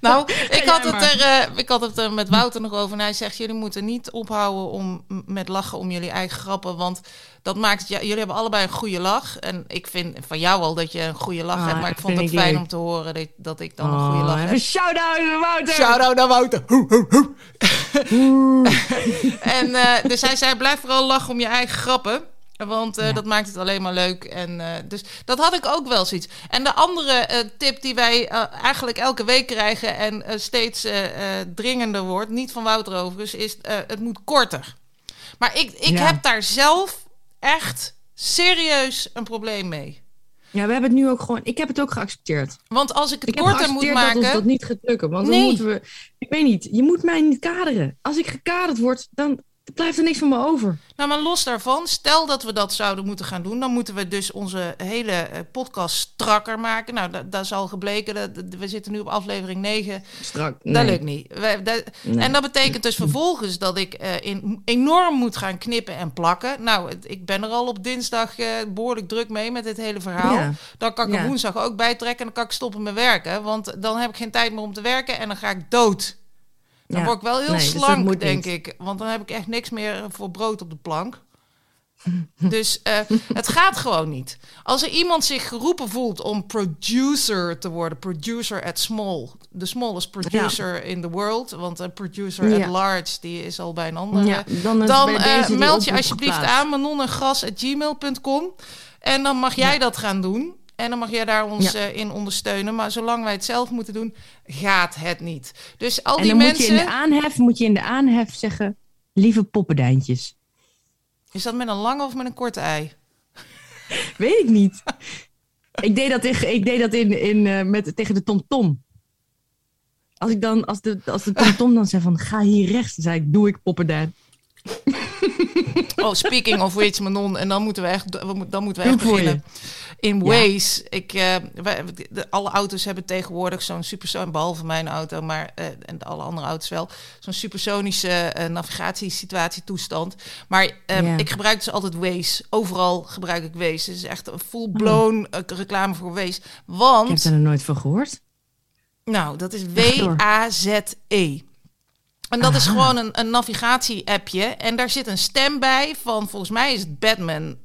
Speaker 2: Nou, ik
Speaker 1: jij
Speaker 2: had, het er, eh, ik had het er met Wouter nog over. En hij zegt, jullie moeten niet ophouden om, met lachen om jullie eigen grappen. Want dat maakt, ja, jullie hebben allebei een goede lach. En ik vind van jou al dat je een goede lach
Speaker 1: Ah,
Speaker 2: hebt. Maar ik
Speaker 1: dat
Speaker 2: vond het
Speaker 1: ik
Speaker 2: fijn
Speaker 1: leuk.
Speaker 2: om te horen dat, dat ik dan een goede lach
Speaker 1: Oh,
Speaker 2: heb.
Speaker 1: shout-out naar Wouter.
Speaker 2: Shout-out naar Wouter. En eh, dus hij zei, blijf vooral lachen om je eigen grappen. Want eh,
Speaker 1: Ja.
Speaker 2: dat maakt het alleen maar leuk. En, eh, dus dat had ik ook wel zoiets. En de andere eh, tip die wij eigenlijk elke week krijgen... en steeds dringender wordt, niet van Wouter overigens... is het moet korter. Maar ik, ik
Speaker 1: Ja.
Speaker 2: heb daar zelf echt serieus een probleem mee.
Speaker 1: Ja, we hebben het nu ook gewoon... Ik heb het ook geaccepteerd.
Speaker 2: Want als ik het
Speaker 1: Ik
Speaker 2: korter moet
Speaker 1: geaccepteerd dat
Speaker 2: maken...
Speaker 1: ons dat niet gaat lukken. Want
Speaker 2: Nee.
Speaker 1: dan moeten we... Ik weet niet, je moet mij niet kaderen. Als ik gekaderd word, dan blijft er niks van me over.
Speaker 2: Nou, maar los daarvan, stel dat we dat zouden moeten gaan doen, dan moeten we dus onze hele eh, podcast strakker maken. Nou, da- dat is al gebleken. Dat, we zitten nu op aflevering 9.
Speaker 1: Strak.
Speaker 2: Dat lukt niet. We- dat-
Speaker 1: Nee.
Speaker 2: En dat betekent dus vervolgens dat ik eh, in, enorm moet gaan knippen en plakken. Nou, het- ik ben er al op dinsdag eh, behoorlijk druk mee met dit hele verhaal.
Speaker 1: Ja.
Speaker 2: Dan kan ik er
Speaker 1: Ja.
Speaker 2: woensdag ook bij trekken en dan kan ik stoppen met werken. Want dan heb ik geen tijd meer om te werken en dan ga ik dood. Dan word ik wel heel
Speaker 1: Nee, dus
Speaker 2: slank, denk
Speaker 1: niet.
Speaker 2: ik. Want dan heb ik echt niks meer voor brood op de plank. Dus eh, het gaat gewoon niet. Als er iemand zich geroepen voelt om producer te worden, producer at small, the smallest producer in the world, want een producer
Speaker 1: Ja.
Speaker 2: at large die is al bij een andere.
Speaker 1: Ja, dan
Speaker 2: dan eh, meld je alsjeblieft
Speaker 1: geplaatst.
Speaker 2: aan manonnengras@gmail.com en dan mag jij dat gaan doen. En dan mag jij daar ons
Speaker 1: Ja.
Speaker 2: eh, in ondersteunen. Maar zolang wij het zelf moeten doen, gaat het niet. Dus al
Speaker 1: En
Speaker 2: die mensen.
Speaker 1: moet je in de aanhef, moet je in de aanhef zeggen... Lieve poppendijntjes.
Speaker 2: Is dat met een lange of met een korte ei?
Speaker 1: Weet ik niet. ik deed dat, tegen, ik deed dat in, in, eh, met, tegen de tomtom. Als, ik dan, als de, als de tomtom dan zei van ga hier rechts, dan zei ik doe ik poppendijn.
Speaker 2: Oh, speaking of which, Manon. En dan moeten we echt, dan moeten we echt
Speaker 1: voor
Speaker 2: In
Speaker 1: Ja.
Speaker 2: Waze. Ik, wij, de, alle auto's hebben tegenwoordig zo'n supersoon, behalve mijn auto, maar eh, en alle andere auto's wel, zo'n supersonische eh, navigatiesituatietoestand. Maar eh,
Speaker 1: Ja.
Speaker 2: ik gebruik dus altijd Waze. Overal gebruik ik Waze. Het is echt een full-blown eh, reclame voor Waze.
Speaker 1: Ik heb
Speaker 2: Want,
Speaker 1: er nooit van gehoord.
Speaker 2: nou, dat is. W-A-Z-E. En dat is gewoon een, een navigatie-appje. En daar zit een stem bij van, volgens mij is het Batman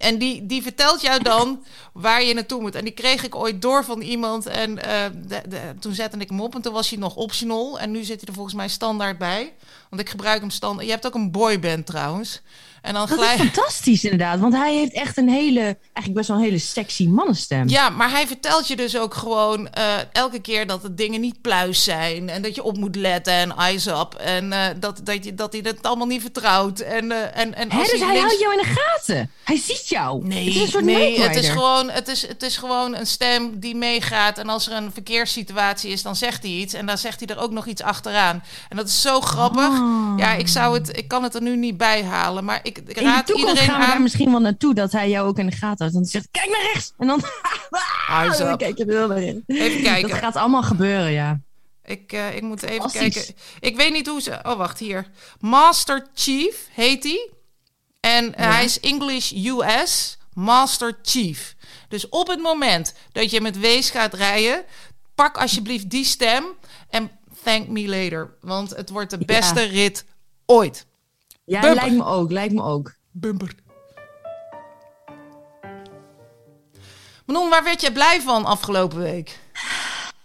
Speaker 2: En die, die vertelt jou dan waar je naartoe moet. En die kreeg ik ooit door van iemand. En eh, de, toen zette ik hem op en toen was hij nog optional. En nu zit hij er volgens mij standaard bij. Want ik gebruik hem standaard. Je hebt ook een boyband trouwens. En dan
Speaker 1: Dat
Speaker 2: gelijk...
Speaker 1: is fantastisch inderdaad, want hij heeft echt een hele, eigenlijk best wel een hele sexy mannenstem.
Speaker 2: Ja, maar hij vertelt je dus ook gewoon eh, elke keer dat de dingen niet pluis zijn. En dat je op moet letten en eyes up. En eh, dat, dat, je, dat hij dat allemaal niet vertrouwt. En, eh, en, en
Speaker 1: Hè,
Speaker 2: als
Speaker 1: dus hij
Speaker 2: links-
Speaker 1: houdt jou in de gaten. Hij ziet jou.
Speaker 2: Nee,
Speaker 1: het is een soort
Speaker 2: nee het, is gewoon, het, is, het is gewoon een stem die meegaat. En als er een verkeerssituatie is, dan zegt hij iets. En dan zegt hij er ook nog iets achteraan. En dat is zo grappig.
Speaker 1: Ah.
Speaker 2: Ja, ik, zou het, ik kan het er nu niet bij halen. Maar ik, ik
Speaker 1: In de
Speaker 2: raad
Speaker 1: toekomst
Speaker 2: iedereen
Speaker 1: gaan we daar misschien wel naartoe dat hij jou ook in de gaten houdt. Hij zegt, kijk naar rechts. En dan,
Speaker 2: Eyes
Speaker 1: dan kijk je er wel in.
Speaker 2: Even kijken.
Speaker 1: Dat gaat allemaal gebeuren, ja.
Speaker 2: Ik, eh, ik moet even kijken. Ik weet niet hoe ze. Oh, wacht hier. Master Chief heet hij. En eh,
Speaker 1: Ja.
Speaker 2: hij is English US Master Chief. Dus op het moment dat je met Wees gaat rijden, pak alsjeblieft die stem en thank me later. Want het wordt de
Speaker 1: Ja.
Speaker 2: beste rit ooit.
Speaker 1: Ja,
Speaker 2: Bumper.
Speaker 1: lijkt me ook, lijkt me ook.
Speaker 2: Bumper. Manon, waar werd jij blij van afgelopen week?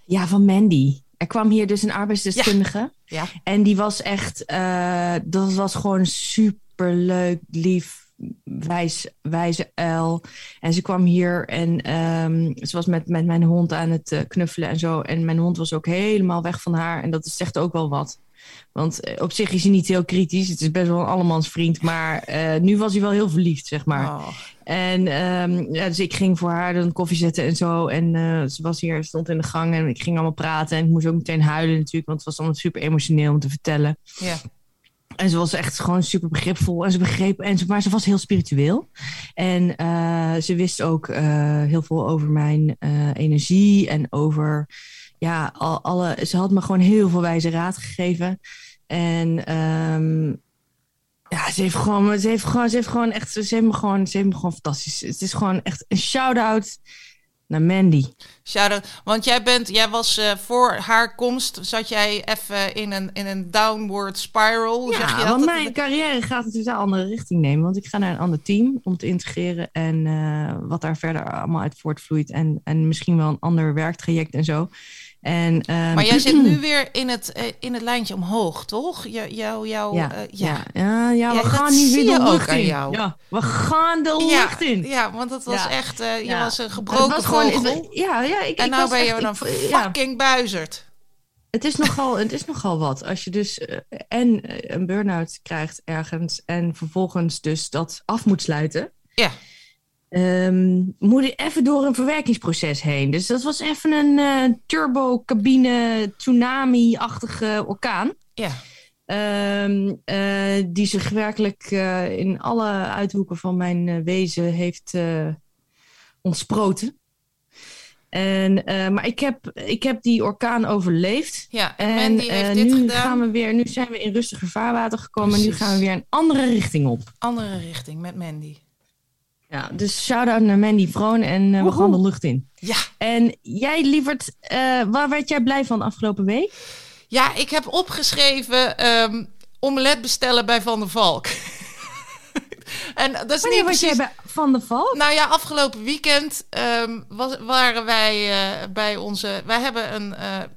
Speaker 1: Ja, van Mandy. Er kwam hier dus een arbeidsdeskundige.
Speaker 2: Ja.
Speaker 1: En die was echt, eh, dat was gewoon super leuk, lief, wijs, wijze uil. En ze kwam hier en ehm, ze was met, met mijn hond aan het eh, knuffelen en zo. En mijn hond was ook helemaal weg van haar. En dat zegt ook wel wat. Want eh, op zich is hij niet heel kritisch. Het is best wel een allemans vriend. Maar eh, nu was hij wel heel verliefd, zeg maar.
Speaker 2: Oh.
Speaker 1: En ehm, ja, dus ik ging voor haar dan koffie zetten en zo. En eh, ze was hier, stond in de gang en ik ging allemaal praten. En ik moest ook meteen huilen natuurlijk, want het was allemaal super emotioneel om te vertellen.
Speaker 2: Ja.
Speaker 1: En ze was echt gewoon super begripvol en ze begreep, en ze, maar ze was heel spiritueel. En ze wist ook heel veel over mijn energie en over, ja, al, alle, ze had me gewoon heel veel wijze raad gegeven. En ehm, ja, ze heeft gewoon, ze heeft gewoon, ze heeft gewoon echt, ze heeft me gewoon, ze heeft me gewoon fantastisch. Het is gewoon echt een shout-out naar Mandy.
Speaker 2: Shout-out. Want jij bent, jij was eh, voor haar komst, zat jij even in een, in een downward spiral. Hoe zeg je
Speaker 1: Ja, want mijn carrière gaat een totaal andere richting nemen. Want ik ga naar een ander team om te integreren. En eh, wat daar verder allemaal uit voortvloeit. En, en misschien wel een ander werktraject en zo. En, ehm,
Speaker 2: Maar jij zit nu weer in het, eh, in het lijntje omhoog, toch? Jou, jou, jou,
Speaker 1: Ja,
Speaker 2: eh,
Speaker 1: ja.
Speaker 2: ja.
Speaker 1: Ja, ja, we
Speaker 2: Ja, dat
Speaker 1: gaan nu
Speaker 2: zie
Speaker 1: weer
Speaker 2: je
Speaker 1: de lucht in.
Speaker 2: jou.
Speaker 1: Ja, we gaan de lucht in.
Speaker 2: ja, want het was echt, eh, je was een gebroken
Speaker 1: was gewoon-
Speaker 2: vogel.
Speaker 1: Ja, ja. Ik,
Speaker 2: en
Speaker 1: ik
Speaker 2: nou
Speaker 1: was
Speaker 2: ben je
Speaker 1: echt-
Speaker 2: dan
Speaker 1: ik- ja.
Speaker 2: fucking buizerd.
Speaker 1: Het is nogal, het is nogal wat. Als je dus en een burn-out krijgt ergens en vervolgens dus dat af moet sluiten.
Speaker 2: Ja.
Speaker 1: Ehm, moet je even door een verwerkingsproces heen. Dus dat was even een eh turbo-cabine, tsunami-achtige orkaan.
Speaker 2: Ja.
Speaker 1: Ehm, eh, die zich werkelijk eh, in alle uithoeken van mijn wezen heeft ontsproten. En, maar ik heb, ik heb die orkaan overleefd.
Speaker 2: Ja, en,
Speaker 1: En
Speaker 2: Mandy heeft dit
Speaker 1: nu,
Speaker 2: gedaan.
Speaker 1: gaan we weer, nu zijn we in rustiger vaarwater gekomen. Nu gaan we weer een andere richting op.
Speaker 2: Andere richting met Mandy.
Speaker 1: Ja, dus shout-out naar Mandy Vroon en eh, we gaan de lucht in.
Speaker 2: Ja.
Speaker 1: En jij, lieverd, eh, waar werd jij blij van afgelopen week?
Speaker 2: Ja, ik heb opgeschreven ehm omelet bestellen bij Van der Valk. en dat is
Speaker 1: Wanneer
Speaker 2: niet
Speaker 1: was
Speaker 2: precies...
Speaker 1: jij bij Van de Valk?
Speaker 2: Nou ja, afgelopen weekend ehm, was, waren wij eh, bij onze... Wij hebben een,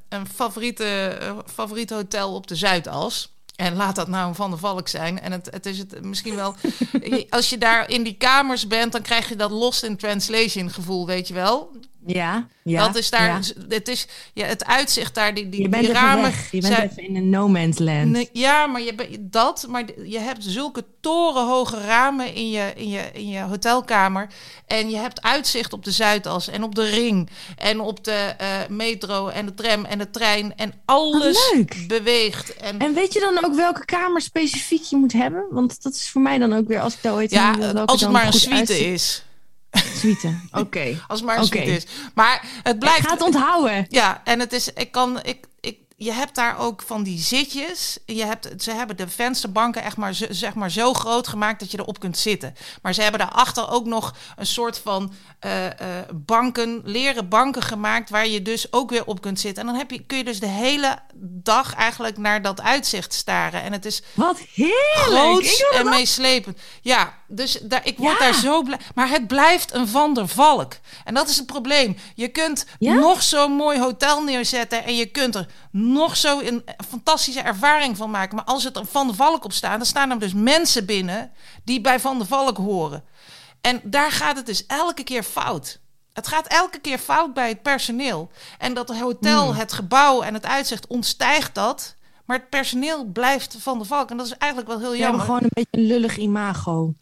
Speaker 2: een favoriete, favoriet hotel op de Zuidas. En laat dat nou een Van der Valk zijn. En het, het is het misschien wel... als je daar in die kamers bent, dan krijg je dat lost in translation gevoel, weet je wel.
Speaker 1: Ja, ja.
Speaker 2: dat is daar...
Speaker 1: ja.
Speaker 2: Het, is, ja, het uitzicht daar, die, die,
Speaker 1: Je bent
Speaker 2: die
Speaker 1: even
Speaker 2: ramen...
Speaker 1: Je bent
Speaker 2: zijn-
Speaker 1: even in een no man's land.
Speaker 2: Ja, maar je, dat, maar je hebt zulke torenhoge ramen in je, in, je, in je hotelkamer. En je hebt uitzicht op de Zuidas en op de ring. En op de eh, metro en de tram en de trein. En alles
Speaker 1: leuk.
Speaker 2: beweegt. En,
Speaker 1: En weet je dan ook welke kamer specifiek je moet hebben? Want dat is voor mij dan ook weer, als ik daar ooit
Speaker 2: ja, als het maar een suite is.
Speaker 1: Suite, oké.
Speaker 2: Als het maar suite is. Maar het
Speaker 1: Ik
Speaker 2: blijkt...
Speaker 1: ga het onthouden.
Speaker 2: Ja, en het is, ik kan, ik, ik, je hebt daar ook van die zitjes. Je hebt, ze hebben de vensterbanken echt maar, zo- zeg maar zo groot gemaakt dat je erop kunt zitten. Maar ze hebben daarachter ook nog een soort van eh, eh, banken, leren banken gemaakt... waar je dus ook weer op kunt zitten. En dan heb je, kun je dus de hele dag eigenlijk naar dat uitzicht staren. En het is
Speaker 1: Wat heerlijk!
Speaker 2: groots
Speaker 1: dat
Speaker 2: en
Speaker 1: ook.
Speaker 2: meeslepend. Ja, dus daar, ik word
Speaker 1: Ja.
Speaker 2: daar zo blij. Maar het blijft een Van der Valk. En dat is het probleem. Je kunt
Speaker 1: Ja?
Speaker 2: nog zo'n mooi hotel neerzetten... en je kunt er nog zo een fantastische ervaring van maken. Maar als het er Van der Valk op staat... dan staan er dus mensen binnen die bij Van der Valk horen. En daar gaat het dus elke keer fout. Het gaat elke keer fout bij het personeel. En dat hotel,
Speaker 1: Hmm.
Speaker 2: het gebouw en het uitzicht ontstijgt dat... Maar het personeel blijft van de valk. En dat is eigenlijk wel heel
Speaker 1: We hebben
Speaker 2: jammer.
Speaker 1: gewoon een beetje een lullig imago.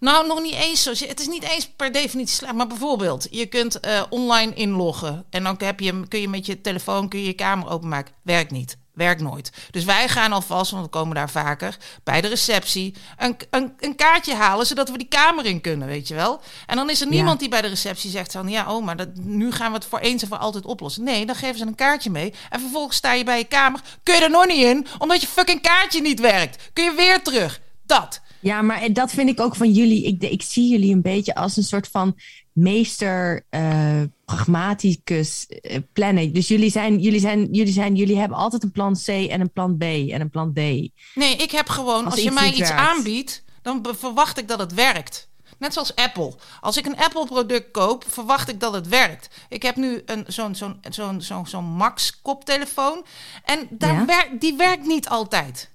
Speaker 2: Nou, nog niet eens zo. Het is niet eens per definitie slecht. Maar bijvoorbeeld, je kunt eh, online inloggen. En dan heb je, kun je met je telefoon kun je, je kamer openmaken. Werkt niet. Werkt nooit. Dus wij gaan alvast, want we komen daar vaker, bij de receptie een, een, een kaartje halen, zodat we die kamer in kunnen, weet je wel. En dan is er niemand die bij de receptie zegt van, ja, oh, maar dat, nu gaan we het voor eens en voor altijd oplossen. Nee, dan geven ze een kaartje mee. En vervolgens sta je bij je kamer, kun je er nog niet in, omdat je fucking kaartje niet werkt. Kun je weer terug. Dat.
Speaker 1: Ja, maar dat vind ik ook van jullie. Ik, ik zie jullie een beetje als een soort van meester eh, pragmaticus eh, plannen. Dus jullie zijn, jullie zijn, jullie zijn, jullie hebben altijd een plan C en een plan B en een plan D.
Speaker 2: Nee, ik heb gewoon, als,
Speaker 1: Als
Speaker 2: je mij iets
Speaker 1: werkt.
Speaker 2: aanbiedt, dan verwacht ik dat het werkt. Net zoals Apple. Als ik een Apple-product koop, verwacht ik dat het werkt. Ik heb nu een, zo'n, zo'n, zo'n, zo'n, zo'n Max-koptelefoon. En daar
Speaker 1: Ja?
Speaker 2: werkt, die werkt niet altijd.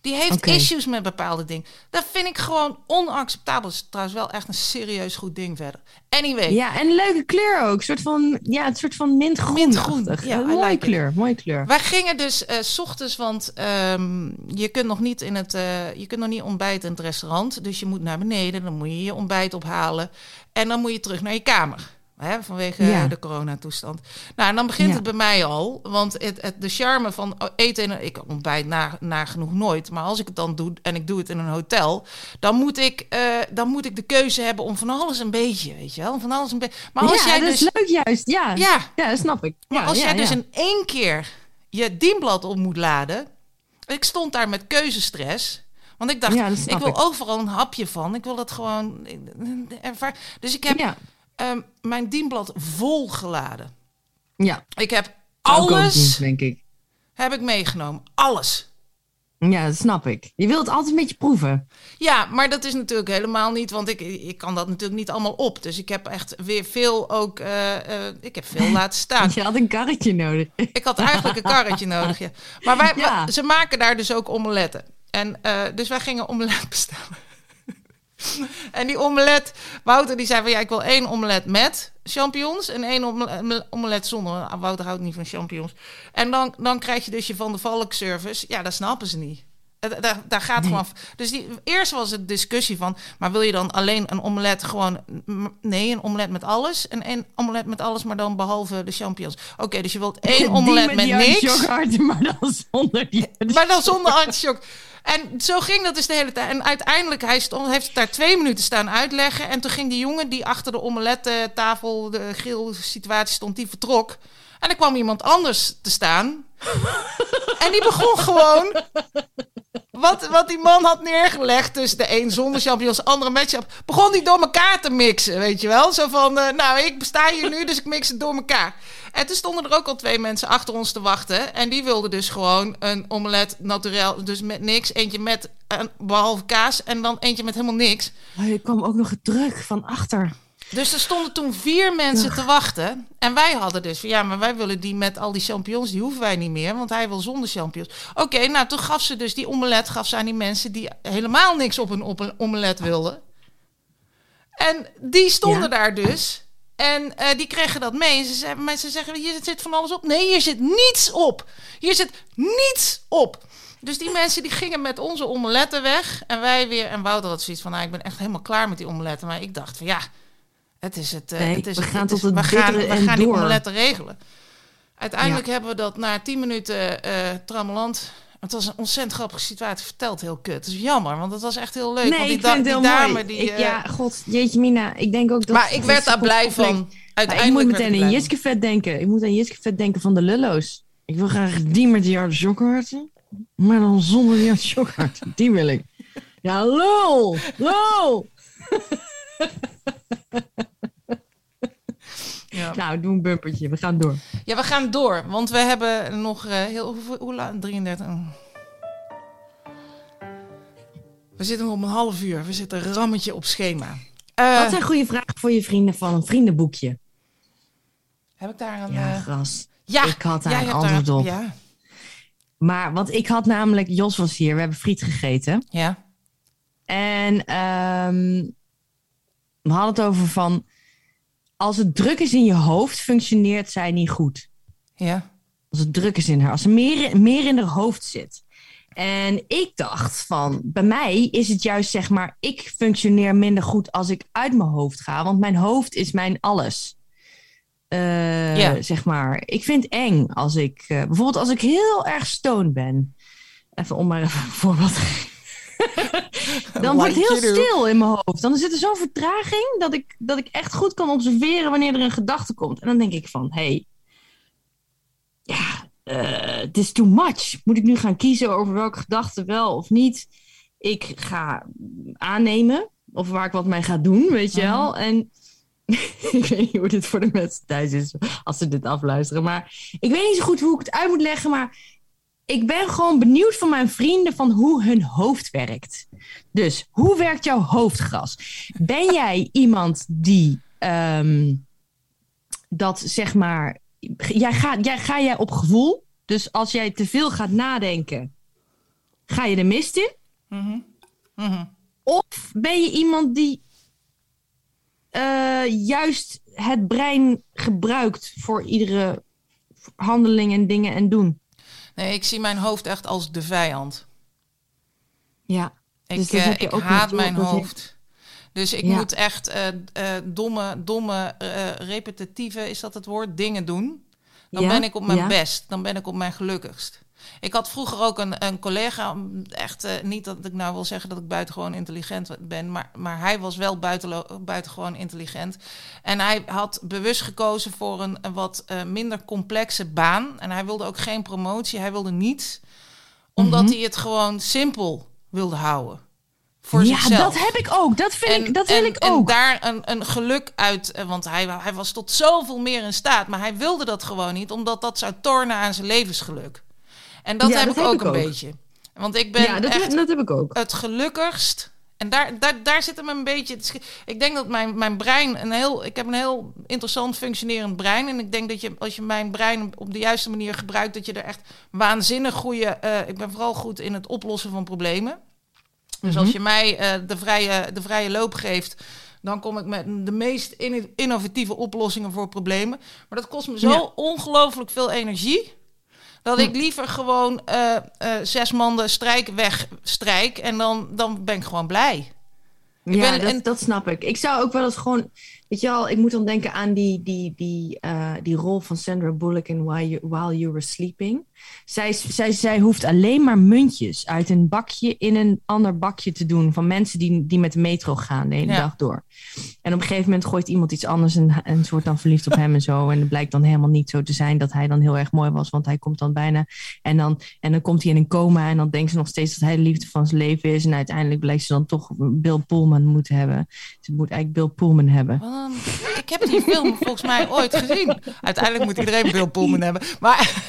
Speaker 2: Die heeft issues met bepaalde dingen. Dat vind ik gewoon onacceptabel. Dat is trouwens wel echt een serieus goed ding verder. Anyway.
Speaker 1: Ja, en een leuke kleur ook. Een soort van, ja, een soort van mintgroen.
Speaker 2: Mintgroen, ja,
Speaker 1: mooie
Speaker 2: like
Speaker 1: kleur, mooie kleur.
Speaker 2: Wij gingen dus eh, s ochtends, want ehm, je kunt nog niet in het, eh, je kunt nog niet ontbijten in het restaurant, dus je moet naar beneden, dan moet je je ontbijt ophalen en dan moet je terug naar je kamer. Hè, vanwege
Speaker 1: Ja.
Speaker 2: eh, de coronatoestand. Nou, en dan begint
Speaker 1: Ja.
Speaker 2: het bij mij al. Want het, het, de charme van eten. Ik ontbijt na, nagenoeg nooit. Maar als ik het dan doe en ik doe het in een hotel... dan moet ik, eh, dan moet ik de keuze hebben om van alles een beetje, weet je wel? Van alles een beetje. Maar als
Speaker 1: ja,
Speaker 2: jij
Speaker 1: dat
Speaker 2: dus...
Speaker 1: is leuk juist. Ja, ja.
Speaker 2: Ja,
Speaker 1: dat snap ik.
Speaker 2: maar als jij dus in één keer je dienblad op moet laden. Ik stond daar met keuzestress. Want ik dacht, ik wil
Speaker 1: ik.
Speaker 2: overal een hapje van. Ik wil dat gewoon ervaren. Dus ik heb Ehm, mijn dienblad vol geladen.
Speaker 1: ja.
Speaker 2: Ik heb alles
Speaker 1: denk ik.
Speaker 2: heb ik meegenomen. Alles.
Speaker 1: Ja, dat snap ik. Je wilt altijd een beetje proeven.
Speaker 2: Ja, maar dat is natuurlijk helemaal niet, want ik, ik kan dat natuurlijk niet allemaal op. Dus ik heb echt weer veel ook, eh, eh, ik heb veel laten staan.
Speaker 1: Je had een karretje nodig.
Speaker 2: Ik had eigenlijk een karretje nodig, ja. Maar wij,
Speaker 1: Ja.
Speaker 2: wij- ze maken daar dus ook omeletten. En eh, dus wij gingen omelet bestellen. En die omelet, Wouter die zei van ja, ik wil één omelet met champignons en één omele- omelet zonder. Ah, Wouter houdt niet van champignons. En dan, dan krijg je dus je Van de Valk service. Ja, dat snappen ze niet. Eh, Daar, daar gaat
Speaker 1: Nee.
Speaker 2: gewoon. Dus die, eerst was het discussie van, maar wil je dan alleen een omelet gewoon? Nee, een omelet met alles. En één omelet met alles, maar dan behalve de champignons. Oké, dus je wilt één omelet met, niks.
Speaker 1: maar dan zonder die
Speaker 2: Maar dan zonder artichok. En zo ging dat dus de hele tijd. En uiteindelijk, hij stond, heeft het daar twee minuten staan uitleggen. En toen ging die jongen die achter de omelettafel, de grill-situatie stond, die vertrok. En er kwam iemand anders te staan. en die begon gewoon... Wat, wat die man had neergelegd tussen de een zonder champignons, de andere met champignons, begon die door elkaar te mixen, weet je wel? Zo van, eh, nou, ik sta hier nu, dus ik mix het door elkaar. En toen stonden er ook al twee mensen achter ons te wachten. En die wilden dus gewoon een omelet naturel, dus met niks. Eentje met, behalve kaas, en dan eentje met helemaal niks.
Speaker 1: Oh, er kwam ook nog druk van achter.
Speaker 2: Dus er stonden toen vier mensen te wachten. En wij hadden dus van ja, maar wij willen die met al die champignons, die hoeven wij niet meer, want hij wil zonder champignons. Oké, nou toen gaf ze dus die omelet gaf ze aan die mensen die helemaal niks op een, op een omelet wilden. En die stonden
Speaker 1: Ja.
Speaker 2: daar dus. En eh, die kregen dat mee. En ze, zeiden, ze zeggen, hier zit van alles op. Nee, hier zit niets op. Hier zit niets op. Dus die mensen die gingen met onze omeletten weg. En wij weer. En Wouter had zoiets van, nou, ik ben echt helemaal klaar met die omeletten. Maar ik dacht van, ja, het is het. eh,
Speaker 1: Nee,
Speaker 2: het is
Speaker 1: we
Speaker 2: het,
Speaker 1: gaan
Speaker 2: het
Speaker 1: tot
Speaker 2: is-
Speaker 1: het
Speaker 2: we gaan,
Speaker 1: bittere
Speaker 2: we gaan die regelen. Uiteindelijk hebben we dat na tien minuten trammeland... Het was een ontzettend grappige situatie. Verteld heel kut. Het is jammer, want het was echt heel leuk.
Speaker 1: nee,
Speaker 2: want die,
Speaker 1: ik vind het
Speaker 2: die
Speaker 1: heel
Speaker 2: dame
Speaker 1: mooi.
Speaker 2: die.
Speaker 1: ik,
Speaker 2: eh,
Speaker 1: ja, god, jeetje mina. Ik denk ook dat...
Speaker 2: maar ik werd daar blij van.
Speaker 1: Maar ik
Speaker 2: Uiteindelijk
Speaker 1: moet meteen aan. Jiskevet denken. Ik moet aan Jiskevet denken van de Lullo's. Ik wil graag die met die artichokharten. Maar dan zonder die artichokharten. Die wil ik. Ja, lul! Lul!
Speaker 2: Ja.
Speaker 1: Nou, doe een bumpertje. We gaan door.
Speaker 2: Ja, we gaan door, want we hebben nog eh, heel hoeveel- hoe laat? 33. Oh. We zitten nog op een half uur. We zitten een rammetje op schema. Eh,
Speaker 1: Wat zijn goede vragen voor je vrienden van een vriendenboekje?
Speaker 2: heb ik daar een.
Speaker 1: Ja,
Speaker 2: eh,
Speaker 1: gras.
Speaker 2: ja,
Speaker 1: ik had daar een antwoord
Speaker 2: daar-
Speaker 1: op.
Speaker 2: Ja,
Speaker 1: Maar, want ik had namelijk... Jos was hier. We hebben friet gegeten.
Speaker 2: ja.
Speaker 1: En ehm, we hadden het over van... Als het druk is in je hoofd, functioneert zij niet goed.
Speaker 2: ja.
Speaker 1: Als het druk is in haar. Als er meer, meer in haar hoofd zit. En ik dacht van, bij mij is het juist zeg maar, ik functioneer minder goed als ik uit mijn hoofd ga, want mijn hoofd is mijn alles. Eh,
Speaker 2: Ja.
Speaker 1: Zeg maar, ik vind het eng als ik, eh, bijvoorbeeld als ik heel erg stoned ben. Even om maar even een voorbeeld te geven. Dan wordt het heel stil in mijn hoofd. Dan zit er zo'n vertraging dat ik, dat ik echt goed kan observeren wanneer er een gedachte komt. En dan denk ik van, hé, hey, ja, eh, het is too much. Moet ik nu gaan kiezen over welke gedachte wel of niet? Ik ga aannemen of waar ik wat mee ga doen, weet je wel. En ik weet niet hoe dit voor de mensen thuis is als ze dit afluisteren. Maar ik weet niet zo goed hoe ik het uit moet leggen. Maar ik ben gewoon benieuwd van mijn vrienden van hoe hun hoofd werkt. Dus hoe werkt jouw hoofdgras? Ben jij iemand die ehm, dat zeg maar. Jij ga, jij, ga jij op gevoel? Dus als jij te veel gaat nadenken, ga je de mist in?
Speaker 2: Mhm. Mhm.
Speaker 1: Of ben je iemand die eh, juist het brein gebruikt voor iedere handeling en dingen en doen?
Speaker 2: Nee, ik zie mijn hoofd echt als de vijand.
Speaker 1: Ja.
Speaker 2: Ik,
Speaker 1: Dus
Speaker 2: eh, ik haat
Speaker 1: door,
Speaker 2: mijn
Speaker 1: heeft-
Speaker 2: hoofd. Dus ik
Speaker 1: Ja.
Speaker 2: moet echt eh, eh, domme, domme, repetitieve, is dat het woord, dingen doen. Dan
Speaker 1: Ja,
Speaker 2: ben ik op mijn
Speaker 1: ja.
Speaker 2: best. Dan ben ik op mijn gelukkigst. Ik had vroeger ook een, een collega, echt eh, niet dat ik nou wil zeggen dat ik buitengewoon intelligent ben, maar, maar hij was wel buitengewoon intelligent. En hij had bewust gekozen voor een, een wat eh, minder complexe baan. En hij wilde ook geen promotie, hij wilde niets, omdat
Speaker 1: Mhm.
Speaker 2: hij het gewoon simpel wilde houden. Voor
Speaker 1: ja,
Speaker 2: zichzelf.
Speaker 1: dat heb ik ook. Dat, vind ik, dat wil
Speaker 2: en,
Speaker 1: ik
Speaker 2: en
Speaker 1: ook.
Speaker 2: daar een, een geluk uit, eh, want hij, hij was tot zoveel meer in staat. Maar hij wilde dat gewoon niet, omdat dat zou tornen aan zijn levensgeluk. En dat
Speaker 1: Ja,
Speaker 2: heb
Speaker 1: dat
Speaker 2: ik
Speaker 1: heb
Speaker 2: ook
Speaker 1: ik
Speaker 2: een
Speaker 1: ook.
Speaker 2: beetje. Want ik ben
Speaker 1: ja, dat,
Speaker 2: echt
Speaker 1: dat heb ik ook.
Speaker 2: het gelukkigst. En daar, daar, daar zit hem een beetje. Ik denk dat mijn, mijn brein een heel. Ik heb een heel interessant functionerend brein. En ik denk dat je, als je mijn brein op de juiste manier gebruikt, dat je er echt waanzinnig goede. eh, ik ben vooral goed in het oplossen van problemen. Dus
Speaker 1: Mhm.
Speaker 2: als je mij eh, de, vrije, de vrije loop geeft, dan kom ik met de meest in- innovatieve oplossingen voor problemen. Maar dat kost me zo
Speaker 1: Ja.
Speaker 2: ongelooflijk veel energie. Dat
Speaker 1: Hm.
Speaker 2: ik liever gewoon eh, eh, zes manden strijk wegstrijk. En dan, dan ben ik gewoon blij. Ik
Speaker 1: ja,
Speaker 2: ben-
Speaker 1: dat,
Speaker 2: en-
Speaker 1: dat snap ik. Ik zou ook wel eens gewoon... Weet je wel, ik moet dan denken aan die, die, die, eh, die rol van Sandra Bullock in While You, While you Were Sleeping. Zij, zij, zij hoeft alleen maar muntjes uit een bakje in een ander bakje te doen... van mensen die, die met de metro gaan de hele
Speaker 2: Ja.
Speaker 1: dag door. En op een gegeven moment gooit iemand iets anders en, en wordt dan verliefd op hem en zo. En het blijkt dan helemaal niet zo te zijn dat hij dan heel erg mooi was, want hij komt dan bijna. En dan, en dan komt hij in een coma en dan denkt ze nog steeds dat hij de liefde van zijn leven is. En uiteindelijk blijkt ze dan toch Bill Pullman moeten hebben. Ze moet eigenlijk Bill Pullman hebben.
Speaker 2: Ik heb die film volgens mij ooit gezien. Uiteindelijk moet iedereen Bill Pullman hebben. Maar,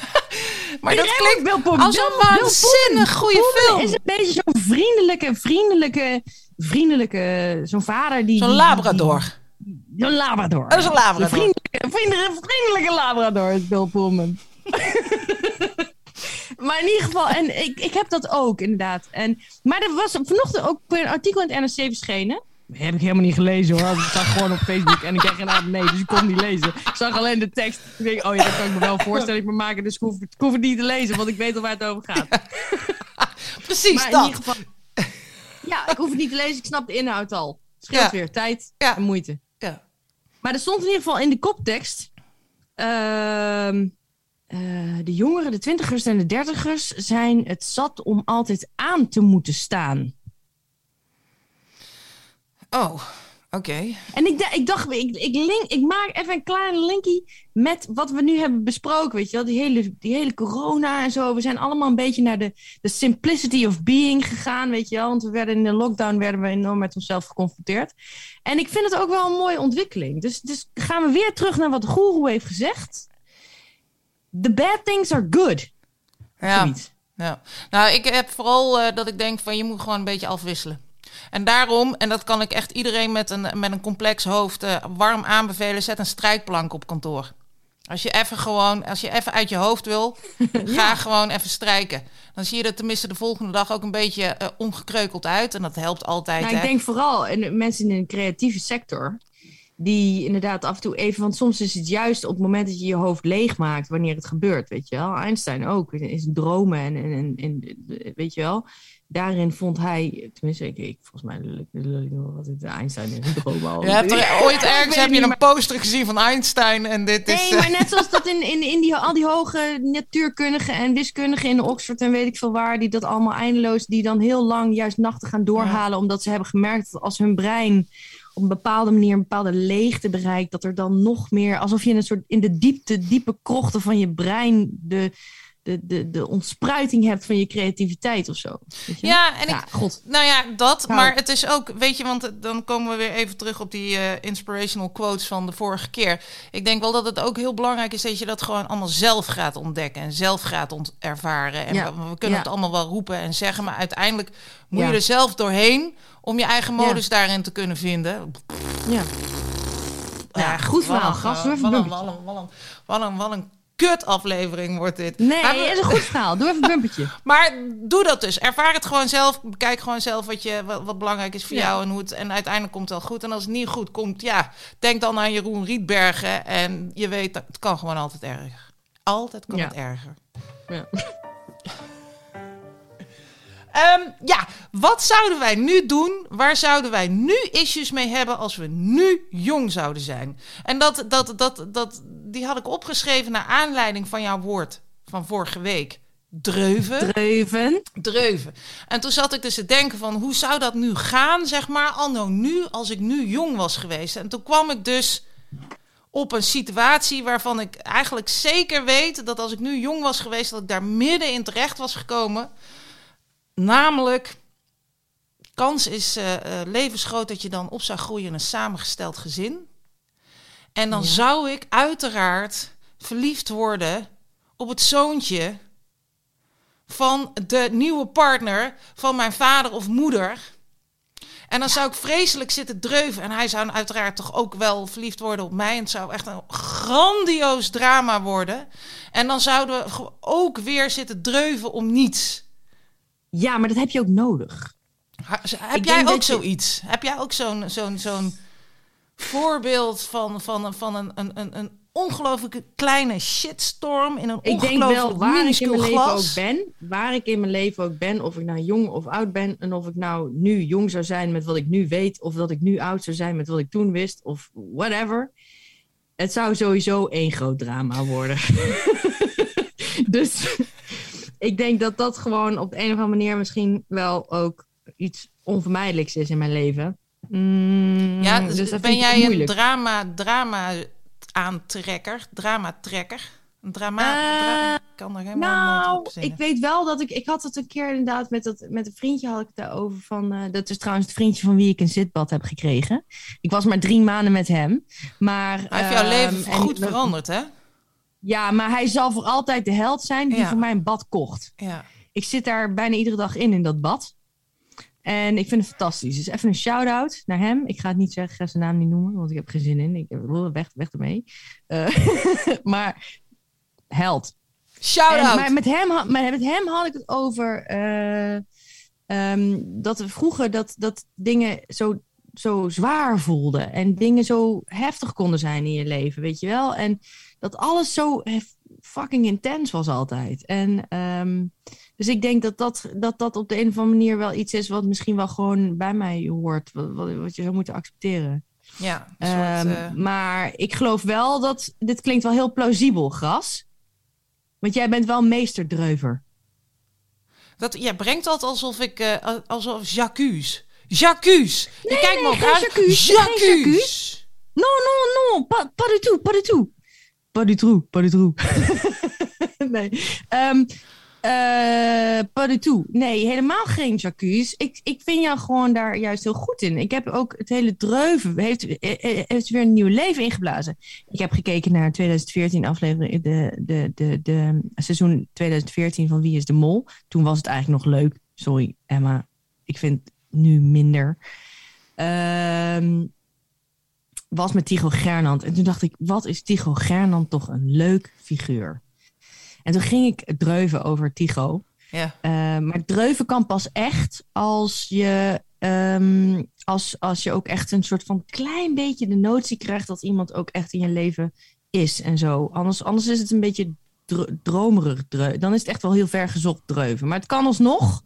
Speaker 2: maar dat klinkt
Speaker 1: Pullman.
Speaker 2: als een waanzinnig goede film.
Speaker 1: is een beetje zo'n vriendelijke, vriendelijke, vriendelijke, zo'n vader die...
Speaker 2: Zo'n Labrador.
Speaker 1: Zo'n Labrador.
Speaker 2: Dat is een Labrador.
Speaker 1: Een vriendelijke, vriendelijke, vriendelijke Labrador is Bill Pullman. maar in ieder geval, en ik, ik heb dat ook inderdaad. En, maar er was vanochtend ook weer een artikel in het NRC verschenen. Heb ik helemaal niet gelezen hoor. Ik zag gewoon op Facebook en ik kreeg geen nee, dus ik kon niet lezen. Ik zag alleen de tekst. Ik denk, oh ja, dat kan ik me wel voorstellen. Ik me maken, dus ik hoef, ik hoef het niet te lezen, want ik weet al waar het over gaat.
Speaker 2: Precies
Speaker 1: Maar in
Speaker 2: dat.
Speaker 1: ieder geval, ja, ik hoef het niet te lezen. Ik snap de inhoud al. Scheelt
Speaker 2: Ja.
Speaker 1: weer tijd
Speaker 2: Ja.
Speaker 1: en moeite.
Speaker 2: Ja.
Speaker 1: Maar er stond in ieder geval in de koptekst. ehm, eh, de jongeren, de twintigers en de dertigers zijn het zat om altijd aan te moeten staan.
Speaker 2: Oh, Oké.
Speaker 1: En ik, ik dacht, ik, ik, link, ik maak even een kleine linkie met wat we nu hebben besproken. Weet je wel, die hele, die hele corona en zo. We zijn allemaal een beetje naar de, de simplicity of being gegaan, weet je wel. Want we werden in de lockdown werden we enorm met onszelf geconfronteerd. En ik vind het ook wel een mooie ontwikkeling. Dus, dus gaan we weer terug naar wat de goeroe heeft gezegd. The bad things are good.
Speaker 2: Ja.
Speaker 1: Zoiets.
Speaker 2: Ja, nou, ik heb vooral eh, dat ik denk van je moet gewoon een beetje afwisselen. En daarom, en dat kan ik echt iedereen met een, met een complex hoofd eh, warm aanbevelen, zet een strijkplank op kantoor. Als je even gewoon, als je even uit je hoofd wil, ga gewoon even strijken. Dan zie je er tenminste de volgende dag ook een beetje eh, ongekreukeld uit. En dat helpt altijd.
Speaker 1: Nou, ik denk vooral in mensen in de creatieve sector. Die inderdaad af en toe even. Want soms is het juist op het moment dat je je hoofd leeg maakt. wanneer het gebeurt. Weet je wel. Einstein ook. Is dromen en, en, en, en- Weet je wel. Daarin vond hij. Tenminste, ik, ik volgens mij. lul ik- lul ik nog wat het Einstein is. Dromen al.
Speaker 2: Je hebt er ooit ergens heb je een poster gezien van Einstein en dit is...
Speaker 1: Nee,
Speaker 2: eh,
Speaker 1: maar net zoals dat in, in, in die, al die hoge natuurkundigen en wiskundigen in Oxford en weet ik veel waar, die dat allemaal eindeloos, die dan heel lang juist nachten gaan doorhalen, omdat ze hebben gemerkt dat als hun brein op een bepaalde manier een bepaalde leegte bereikt, dat er dan nog meer, alsof je in een soort in de diepte, diepe krochten van je brein de, de, de, de ontspruiting hebt van je creativiteit of zo. Weet je?
Speaker 2: ja, en ik,
Speaker 1: god.
Speaker 2: Nou ja, dat. Maar het is ook, weet je, want dan komen we weer even terug op die eh, inspirational quotes van de vorige keer. Ik denk wel dat het ook heel belangrijk is dat je dat gewoon allemaal zelf gaat ontdekken en zelf gaat ervaren. En
Speaker 1: Ja.
Speaker 2: we, we kunnen
Speaker 1: Ja.
Speaker 2: het allemaal wel roepen en zeggen, maar uiteindelijk moet je er zelf doorheen om je eigen modus daarin te kunnen vinden.
Speaker 1: Ja. Ja, goed verhaal, gast.
Speaker 2: eh, Wat
Speaker 1: een,
Speaker 2: wat een, kut aflevering wordt dit.
Speaker 1: Nee,
Speaker 2: Maar
Speaker 1: het is een goed verhaal. Doe even een bumpertje.
Speaker 2: Maar doe dat dus. Ervaar het gewoon zelf. Bekijk gewoon zelf wat, je, wat, wat belangrijk is voor
Speaker 1: Ja.
Speaker 2: jou. En, hoe het, en uiteindelijk komt het wel goed. En als het niet goed komt, ja, denk dan aan Jeroen Rietbergen. En je weet, het kan gewoon altijd erger. Altijd kan
Speaker 1: Ja.
Speaker 2: het erger.
Speaker 1: Ja.
Speaker 2: Ehm, ja, wat zouden wij nu doen? Waar zouden wij nu issues mee hebben als we nu jong zouden zijn? En dat, dat, dat, dat, die had ik opgeschreven naar aanleiding van jouw woord van vorige week. Dreuven.
Speaker 1: Dreuven.
Speaker 2: dreuven. En toen zat ik dus te denken van hoe zou dat nu gaan, zeg maar, anno nu, als ik nu jong was geweest. En toen kwam ik dus op een situatie waarvan ik eigenlijk zeker weet dat als ik nu jong was geweest, dat ik daar midden in terecht was gekomen. Namelijk, kans is eh, eh, levensgroot dat je dan op zou groeien in een samengesteld gezin. En dan
Speaker 1: Ja.
Speaker 2: zou ik uiteraard verliefd worden op het zoontje van de nieuwe partner van mijn vader of moeder. En dan zou ik vreselijk zitten dreuven. En hij zou uiteraard toch ook wel verliefd worden op mij. En het zou echt een grandioos drama worden. En dan zouden we ook weer zitten dreuven om niets.
Speaker 1: Ja, maar dat heb je ook nodig.
Speaker 2: Ha- Heb jij ook zoiets? Heb jij ook zo'n zo'n zo'n voorbeeld van, van, een- van een, een, een, een ongelooflijke kleine shitstorm in een
Speaker 1: Ik denk wel waar ik in mijn leven
Speaker 2: glas?
Speaker 1: ook ben, waar ik in mijn leven ook ben, of ik nou jong of oud ben, en of ik nou nu jong zou zijn met wat ik nu weet, of dat ik nu oud zou zijn met wat ik toen wist, of whatever. Het zou sowieso één groot drama worden. dus ik denk dat dat gewoon op de een of andere manier misschien wel ook iets onvermijdelijks is in mijn leven. Mm,
Speaker 2: Ja, dus,
Speaker 1: dus dat
Speaker 2: ben jij een drama, drama aantrekker, dramatrekker? Een drama, dra- ik kan er helemaal
Speaker 1: Nou,
Speaker 2: op
Speaker 1: ik weet wel dat ik... Ik had het een keer inderdaad met, dat, met een vriendje had ik het daarover van... eh, dat is trouwens het vriendje van wie ik een zitbad heb gekregen. Ik was maar drie maanden met hem. Maar,
Speaker 2: Hij heeft jouw
Speaker 1: ehm,
Speaker 2: leven
Speaker 1: en-
Speaker 2: goed veranderd, hè?
Speaker 1: Ja, maar hij zal voor altijd de held zijn die
Speaker 2: Ja.
Speaker 1: voor mij een bad kocht.
Speaker 2: Ja.
Speaker 1: Ik zit daar bijna iedere dag in, in dat bad. En ik vind het fantastisch. Dus even een shout-out naar hem. Ik ga het niet zeggen, ik ga zijn naam niet noemen, want ik heb geen zin in. Ik heb weg, weg ermee. Eh, maar held.
Speaker 2: Shout
Speaker 1: En,
Speaker 2: out.
Speaker 1: maar met hem, met hem had ik het over eh, ehm, dat we vroeger dat, dat dingen zo, zo zwaar voelden en dingen zo heftig konden zijn in je leven, weet je wel? En dat alles zo hef- fucking intens was altijd. En ehm, dus ik denk dat dat, dat dat op de een of andere manier wel iets is wat misschien wel gewoon bij mij hoort, wat, je zou moeten accepteren.
Speaker 2: Ja, een soort,
Speaker 1: Ehm,
Speaker 2: eh,
Speaker 1: Maar ik geloof wel dat. Dit klinkt wel heel plausibel, Gras. Want jij bent wel meesterdreuver.
Speaker 2: dat, jij brengt dat alsof ik, eh, alsof Jacques. Jacques. Je
Speaker 1: Nee,
Speaker 2: kijkt me
Speaker 1: nee,
Speaker 2: ook
Speaker 1: geen
Speaker 2: aan.
Speaker 1: Jacques. Non, non, non, pas, pas du tout, pas du tout. Pas du tout, pas nee, Ehm eh, pas. Nee, helemaal geen Jacques. Ik, ik vind jou gewoon daar juist heel goed in. Ik heb ook het hele dreuven, heeft, eh, eh, heeft weer een nieuw leven ingeblazen. Ik heb gekeken naar 2014 aflevering, de, de, de, de seizoen 2014 van Wie is de Mol. Toen was het eigenlijk nog leuk. Sorry, Emma. Ik vind het nu minder. Ehm was met Tycho Gernand. En toen dacht ik, wat is Tycho Gernand toch een leuk figuur. En toen ging ik dreuven over Tycho.
Speaker 2: Ja.
Speaker 1: Eh, maar dreuven kan pas echt als je, ehm, als, als je ook echt een soort van klein beetje de notie krijgt dat iemand ook echt in je leven is en zo. Anders, anders is het een beetje dr- dromerig. Dan is het echt wel heel ver gezocht dreuven. Maar het kan alsnog.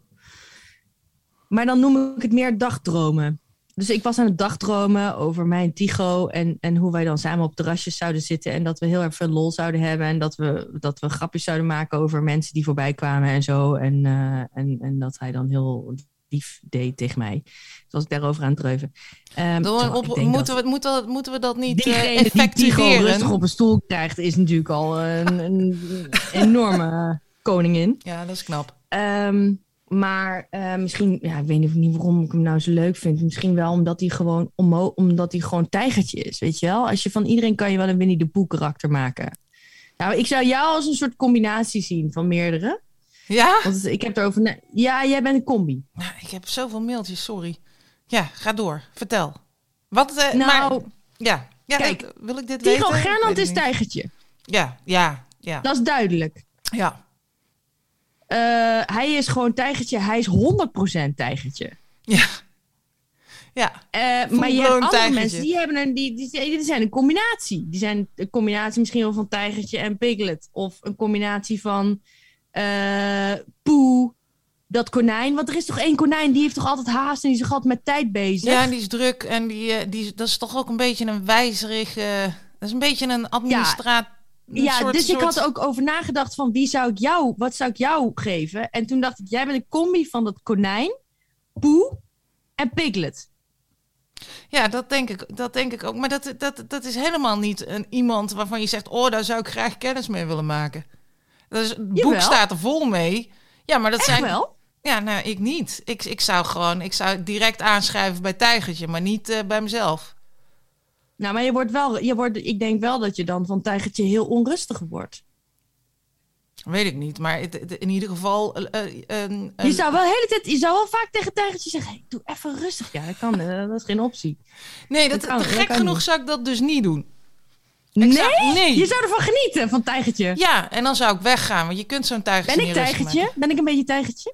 Speaker 1: Maar dan noem ik het meer dagdromen. Dus ik was aan het dagdromen over mijn Tycho en, en hoe wij dan samen op terrasjes zouden zitten. En dat we heel erg veel lol zouden hebben. En dat we, dat we grapjes zouden maken over mensen die voorbij kwamen en zo. En, eh, en, en dat hij dan heel lief deed tegen mij. Dus was ik daarover aan het dreuven. Ehm,
Speaker 2: op- moeten,
Speaker 1: dat
Speaker 2: we, moeten, we, moeten we dat niet eh
Speaker 1: Diegene die
Speaker 2: effectueren?
Speaker 1: rustig op een stoel krijgt, is natuurlijk al een, een enorme koningin.
Speaker 2: Ja, dat is knap.
Speaker 1: Ehm, maar eh, misschien, ja, ik weet niet, niet waarom ik hem nou zo leuk vind. Misschien wel omdat hij gewoon, omho- omdat hij gewoon tijgertje is, weet je wel? Als je van iedereen kan je wel een Winnie de Pooh karakter maken. Nou, ik zou jou als een soort combinatie zien van meerdere.
Speaker 2: Ja?
Speaker 1: Want ik heb erover... na- Ja, jij bent een combi.
Speaker 2: Nou, ik heb zoveel mailtjes, sorry. Ja, ga door. Vertel. Wat, eh,
Speaker 1: Nou,
Speaker 2: maar, ja. ja
Speaker 1: kijk,
Speaker 2: eh, wil ik dit
Speaker 1: Tycho
Speaker 2: weten? Ik
Speaker 1: Gernand is tijgertje.
Speaker 2: Ja, ja, ja.
Speaker 1: Dat is duidelijk.
Speaker 2: Ja,
Speaker 1: Eh, hij is gewoon tijgertje. Hij is 100% tijgertje.
Speaker 2: ja. Ja,
Speaker 1: Eh, maar je hebt andere
Speaker 2: tijgertje.
Speaker 1: mensen die, hebben een, die, die, die zijn een combinatie. Die zijn een combinatie misschien wel van tijgertje en piglet. Of een combinatie van eh poe, dat konijn. Want er is toch één konijn, die heeft toch altijd haast en die is toch altijd met tijd bezig?
Speaker 2: ja, en die is druk en die, die, dat is toch ook een beetje een wijzerig... dat is een beetje een administraat... een
Speaker 1: Ja,
Speaker 2: soort-
Speaker 1: dus ik had ook over nagedacht van wie zou ik jou, wat zou ik jou geven? En toen dacht ik, jij bent een combi van dat konijn, poe en piglet.
Speaker 2: Ja, dat denk ik, dat denk ik ook. Maar dat, dat, dat is helemaal niet een, iemand waarvan je zegt... oh, daar zou ik graag kennis mee willen maken. Dat is, het boek staat er vol mee. Ja, maar dat
Speaker 1: Echt
Speaker 2: zijn...
Speaker 1: wel?
Speaker 2: Ja, nou, ik niet. Ik, ik zou gewoon... Ik zou direct aanschrijven bij Tijgertje, maar niet eh, bij mezelf.
Speaker 1: Nou, maar je wordt wel, je wordt, ik denk wel dat je dan van tijgertje heel onrustig wordt.
Speaker 2: Weet ik niet, maar het- het- in ieder geval... eh, eh,
Speaker 1: Je zou wel hele tijd, je zou wel vaak tegen tijgertje zeggen, hey, doe even rustig. Ja, dat kan, eh, dat is geen optie.
Speaker 2: nee, dat,
Speaker 1: dat kan-
Speaker 2: te gek genoeg
Speaker 1: niet.
Speaker 2: zou ik dat dus niet doen.
Speaker 1: Nee?
Speaker 2: zou- nee.
Speaker 1: Je zou ervan genieten, van tijgertje.
Speaker 2: Ja, en dan zou ik weggaan, want je kunt zo'n tijgertje
Speaker 1: ben ik tijgertje? Ben ik een beetje tijgertje?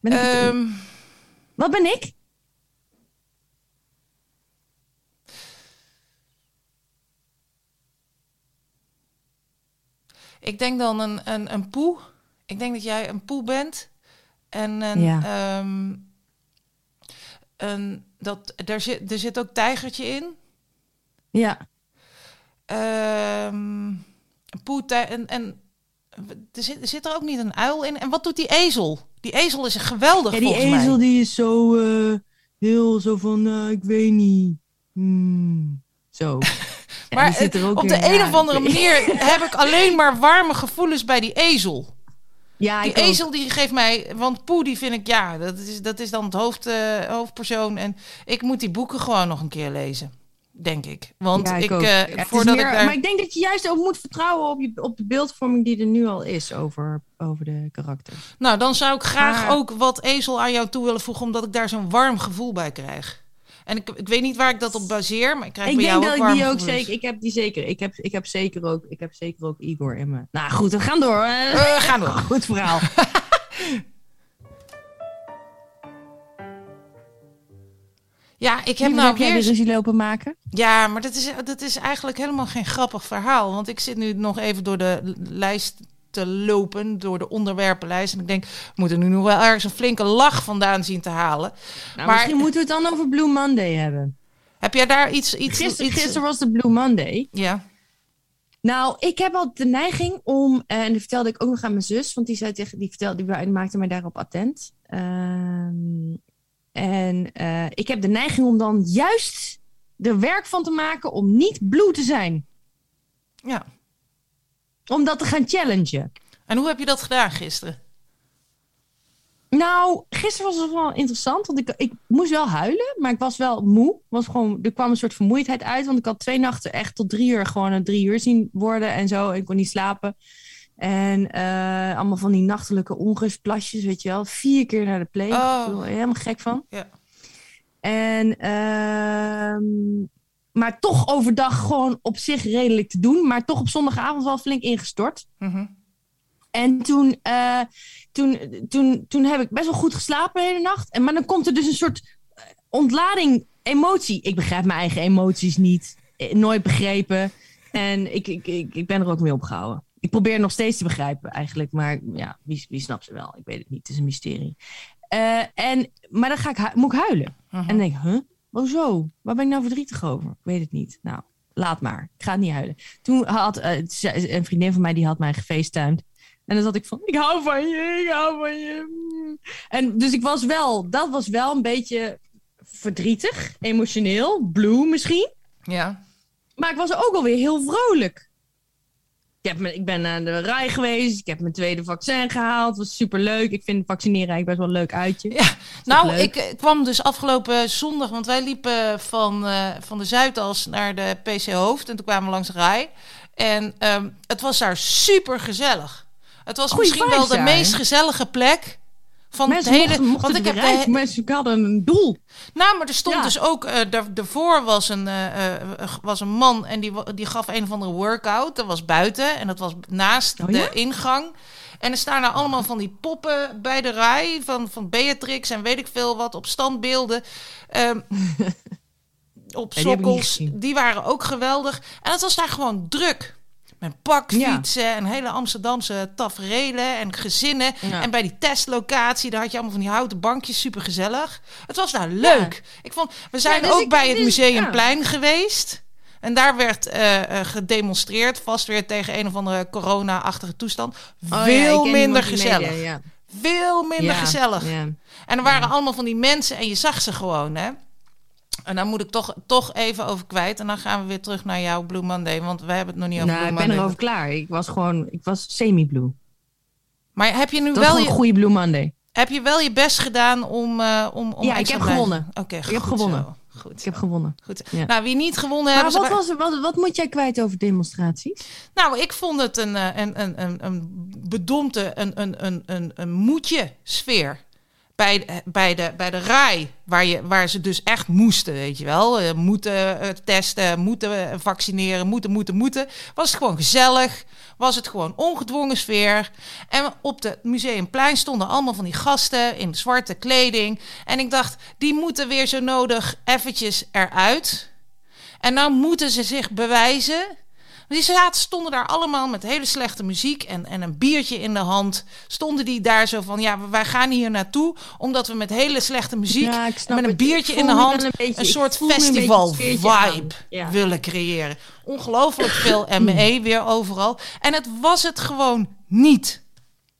Speaker 1: Ben ik
Speaker 2: Ehm,
Speaker 1: Wat ben ik?
Speaker 2: Ik denk dan een, een, een poe. Ik denk dat jij een poe bent. En een,
Speaker 1: Ja.
Speaker 2: ehm, een, dat, er, zit, er zit ook tijgertje in.
Speaker 1: Ja.
Speaker 2: Een poe, en, en er zit, er zit er ook niet een uil in. En wat doet die ezel? Die ezel is geweldig
Speaker 1: ja, die ezel
Speaker 2: mij.
Speaker 1: die is zo eh, heel zo van, eh, ik weet niet. Hmm. Zo.
Speaker 2: Maar
Speaker 1: er
Speaker 2: het- op de
Speaker 1: in,
Speaker 2: een of andere manier heb ik alleen maar warme gevoelens bij die ezel.
Speaker 1: Ja,
Speaker 2: Die
Speaker 1: ook.
Speaker 2: ezel die geeft mij, want Poe die vind ik, ja, dat is, dat is dan het hoofd, eh, hoofdpersoon. En ik moet die boeken gewoon nog een keer lezen, denk ik. Want
Speaker 1: Ja,
Speaker 2: ik, eh,
Speaker 1: Ja,
Speaker 2: voordat
Speaker 1: meer-
Speaker 2: ik daar...
Speaker 1: Maar ik denk dat je juist ook moet vertrouwen op, je, op de beeldvorming die er nu al is over, over de karakters.
Speaker 2: Nou, dan zou ik graag
Speaker 1: Maar-
Speaker 2: ook wat ezel aan jou toe willen voegen, omdat ik daar zo'n warm gevoel bij krijg. En ik, ik weet niet waar ik dat op baseer, maar ik krijg
Speaker 1: Ik
Speaker 2: bij
Speaker 1: denk
Speaker 2: jou
Speaker 1: dat
Speaker 2: ook
Speaker 1: ik
Speaker 2: warme
Speaker 1: die ook
Speaker 2: gevoelens.
Speaker 1: zeker. Ik heb die zeker. Ik heb, ik heb zeker ook. Ik heb zeker ook Igor in me. Nou goed, we gaan door. Eh,
Speaker 2: we gaan door.
Speaker 1: Goed verhaal.
Speaker 2: Ja, ik heb
Speaker 1: Heb
Speaker 2: nou
Speaker 1: jij
Speaker 2: weer...
Speaker 1: ruzie lopen maken?
Speaker 2: Ja, maar dat is, dat is eigenlijk helemaal geen grappig verhaal. Want ik zit nu nog even door de lijst te lopen, door de onderwerpenlijst. En ik denk, we moeten nu nog wel ergens een flinke lach vandaan zien te halen.
Speaker 1: Nou,
Speaker 2: Maar-
Speaker 1: misschien moeten we het dan over Blue Monday hebben.
Speaker 2: Heb jij daar iets... iets,
Speaker 1: Gisteren,
Speaker 2: iets
Speaker 1: gisteren was de Blue Monday.
Speaker 2: Ja,
Speaker 1: Nou, ik heb al de neiging om, eh, en dat vertelde ik ook nog aan mijn zus, want die zei tegen, die vertelde, die maakte mij daarop attent. Ehm, en En eh, ik heb de neiging om dan juist er werk van te maken om niet blue te zijn.
Speaker 2: Ja.
Speaker 1: Om dat te gaan challengen.
Speaker 2: En hoe heb je dat gedaan gisteren?
Speaker 1: Nou, gisteren was het wel interessant, want ik, ik moest wel huilen, maar ik was wel moe. Was gewoon, er kwam een soort vermoeidheid uit, want ik had twee nachten echt tot drie uur gewoon een drie uur zien worden en zo. Ik kon niet slapen. En uh, allemaal van die nachtelijke onrustplasjes, weet je wel. Vier keer naar de play.
Speaker 2: Oh.
Speaker 1: Ik helemaal gek van.
Speaker 2: Ja.
Speaker 1: En, uh, maar toch overdag gewoon op zich redelijk te doen. Maar toch op zondagavond wel flink ingestort.
Speaker 2: Mm -hmm.
Speaker 1: En toen, uh, toen, toen, toen heb ik best wel goed geslapen de hele nacht. En, maar dan komt er dus een soort ontlading, emotie. Ik begrijp mijn eigen emoties niet. Nooit begrepen. En ik, ik, ik, ik ben er ook mee opgehouden. Ik probeer nog steeds te begrijpen eigenlijk. Maar ja, wie, wie snapt ze wel? Ik weet het niet. Het is een mysterie. Uh, en, maar dan ga ik, moet ik huilen.
Speaker 2: Mhm.
Speaker 1: Uh -huh. En dan denk ik, huh? Hoezo? Waar ben ik nou verdrietig over? Ik weet het niet. Nou, laat maar. Ik ga niet huilen. Toen had uh, een vriendin van mij, die had mij gefacetimed. En dan zat ik van, ik hou van je, ik hou van je. En dus ik was wel, dat was wel een beetje verdrietig, emotioneel, blue misschien.
Speaker 2: Ja.
Speaker 1: Maar ik was ook alweer heel vrolijk. Ik, heb me, ik ben naar de rij geweest. Ik heb mijn tweede vaccin gehaald. Het was superleuk. Ik vind vaccineren eigenlijk best wel een leuk uitje.
Speaker 2: Ja, nou, ik uh, kwam dus afgelopen zondag... want wij liepen van, uh, van de Zuidas naar de PC Hoofd... en toen kwamen we langs de rij. En um, het was daar super gezellig. Het was
Speaker 1: Goeie
Speaker 2: misschien wel de
Speaker 1: daar.
Speaker 2: meest gezellige plek... Van
Speaker 1: mensen
Speaker 2: het hele,
Speaker 1: mochten, mochten
Speaker 2: want ik heb de,
Speaker 1: mensen hadden een doel.
Speaker 2: Nou, maar er stond
Speaker 1: Ja.
Speaker 2: dus ook, uh, daar, daarvoor was een, uh, uh, was een man en die, die gaf een of andere workout. Dat was buiten en dat was naast
Speaker 1: Oh,
Speaker 2: de ingang. En er staan er allemaal van die poppen bij de rij van, van Beatrix en weet ik veel wat op standbeelden. Um, op
Speaker 1: die
Speaker 2: sokkels.
Speaker 1: gezien.
Speaker 2: Die waren ook geweldig. En het was daar gewoon druk. Met pakfietsen en hele Amsterdamse taferelen en gezinnen.
Speaker 1: Ja.
Speaker 2: En bij die testlocatie, daar had je allemaal van die houten bankjes, super gezellig. Het was daar leuk. Ik vond, we zijn
Speaker 1: dus
Speaker 2: ook
Speaker 1: ik-
Speaker 2: bij het
Speaker 1: dus-
Speaker 2: Museumplein geweest. En daar werd eh, eh, gedemonstreerd, vast weer tegen een of andere corona-achtige toestand.
Speaker 1: Oh ja,
Speaker 2: Veel minder gezellig.
Speaker 1: ja.
Speaker 2: Veel minder
Speaker 1: Ja,
Speaker 2: gezellig.
Speaker 1: ja.
Speaker 2: En er waren allemaal van die mensen en je zag ze gewoon, hè. En daar moet ik toch, toch even over kwijt. En dan gaan we weer terug naar jouw Blue Monday. Want we hebben het nog niet over
Speaker 1: Nou, ik
Speaker 2: Blue
Speaker 1: ben
Speaker 2: Monday.
Speaker 1: erover klaar. Ik was gewoon, ik was semi-blue.
Speaker 2: Maar heb je nu
Speaker 1: Dat
Speaker 2: wel je,
Speaker 1: een goede Blue Monday.
Speaker 2: heb je wel je best gedaan om, eh om, om
Speaker 1: Ja, ik heb gewonnen.
Speaker 2: Oké,
Speaker 1: Ik heb
Speaker 2: goed
Speaker 1: gewonnen.
Speaker 2: zo. Goed.
Speaker 1: Ik heb gewonnen.
Speaker 2: Goed.
Speaker 1: Ja.
Speaker 2: Nou, wie niet gewonnen
Speaker 1: Maar
Speaker 2: hebben...
Speaker 1: wat, was, wat, wat moet jij kwijt over demonstraties?
Speaker 2: Nou, ik vond het een, eh, een, een, een, een bedompte, een, een, een, een, een moedje sfeer. Bij, de- bij, de, bij de RAI, waar, je, waar ze dus echt moesten, weet je wel. Eh, moeten eh, testen, moeten eh, vaccineren, moeten, moeten, moeten. Was het gewoon gezellig, was het gewoon ongedwongen sfeer. En op het Museumplein stonden allemaal van die gasten in zwarte kleding. En ik dacht, die moeten weer zo nodig eventjes eruit. En nou moeten ze zich bewijzen. Die zaten, stonden daar allemaal met hele slechte muziek en, en een biertje in de hand. Stonden die daar zo van, ja, wij gaan hier naartoe omdat we met hele slechte muziek
Speaker 1: Ja,
Speaker 2: en met een biertje in de hand
Speaker 1: een beetje-
Speaker 2: een soort
Speaker 1: een
Speaker 2: festival vibe
Speaker 1: Ja.
Speaker 2: willen creëren. Ongelooflijk veel ME weer overal. En het was het gewoon niet.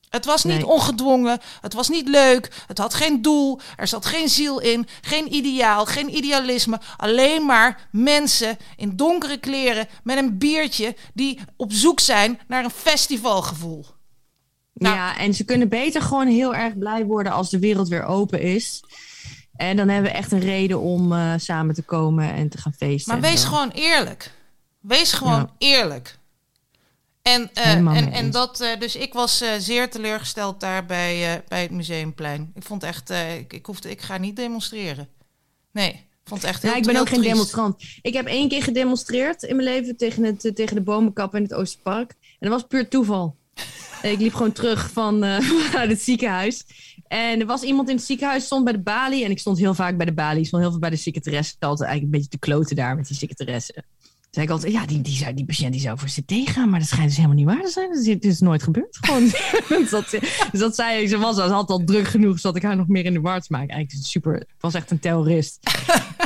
Speaker 2: Het was niet
Speaker 1: Nee.
Speaker 2: ongedwongen, het was niet leuk, het had geen doel, er zat geen ziel in, geen ideaal, geen idealisme. Alleen maar mensen in donkere kleren met een biertje die op zoek zijn naar een festivalgevoel. Nou.
Speaker 1: Ja, en ze kunnen beter gewoon heel erg blij worden als de wereld weer open is. En dan hebben we echt een reden om eh, samen te komen en te gaan feesten.
Speaker 2: Maar wees gewoon eerlijk. Wees gewoon
Speaker 1: Ja.
Speaker 2: eerlijk. En, eh, en, en dat, eh, dus ik was eh, zeer teleurgesteld daar bij, bij het Museumplein. Ik vond echt, ik, ik, hoefde, ik ga niet demonstreren. Nee, ik vond echt heel
Speaker 1: Ja, ik ben ook geen demonstrant. Ik heb één keer gedemonstreerd in mijn leven tegen, het, tegen de bomenkap in het Oosterpark. En dat was puur toeval. ik liep gewoon terug van uit het ziekenhuis. En er was iemand in het ziekenhuis, stond bij de balie. En ik stond heel vaak bij de balie. Ik stond heel veel bij de secretaresse. Ik altijd eigenlijk een beetje te kloten daar met die secretaresse. Zei ik altijd, ja, die, die, zou, die patiënt die zou voor CT gaan. Maar dat schijnt dus helemaal niet waar te zijn. Dat is, het is nooit gebeurd. Gewoon. dus, dat, dus dat zei. Ze was, ze had al druk genoeg, zodat ik haar nog meer in de war te maken. Eigenlijk super. Was echt een terrorist.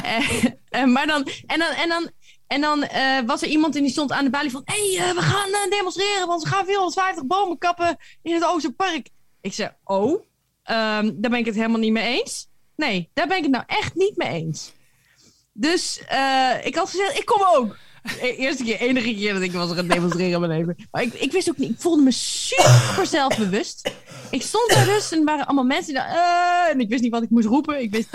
Speaker 1: en, en, maar dan, en dan, en dan, en dan eh, was er iemand en die stond aan de balie van... hé, hey, eh, we gaan eh, demonstreren, want ze gaan 450 bomen kappen in het Oosterpark. Ik zei, oh, ehm, daar ben ik het helemaal niet mee eens. Nee, daar ben ik het nou echt niet mee eens. Dus ik had gezegd, ik kom ook. E eerste keer, enige keer dat ik was gaan demonstreren in mijn leven. Maar ik, ik wist ook niet, ik voelde me super zelfbewust. Ik stond daar dus en er waren allemaal mensen die uh, en ik wist niet wat ik moest roepen. Ik wist,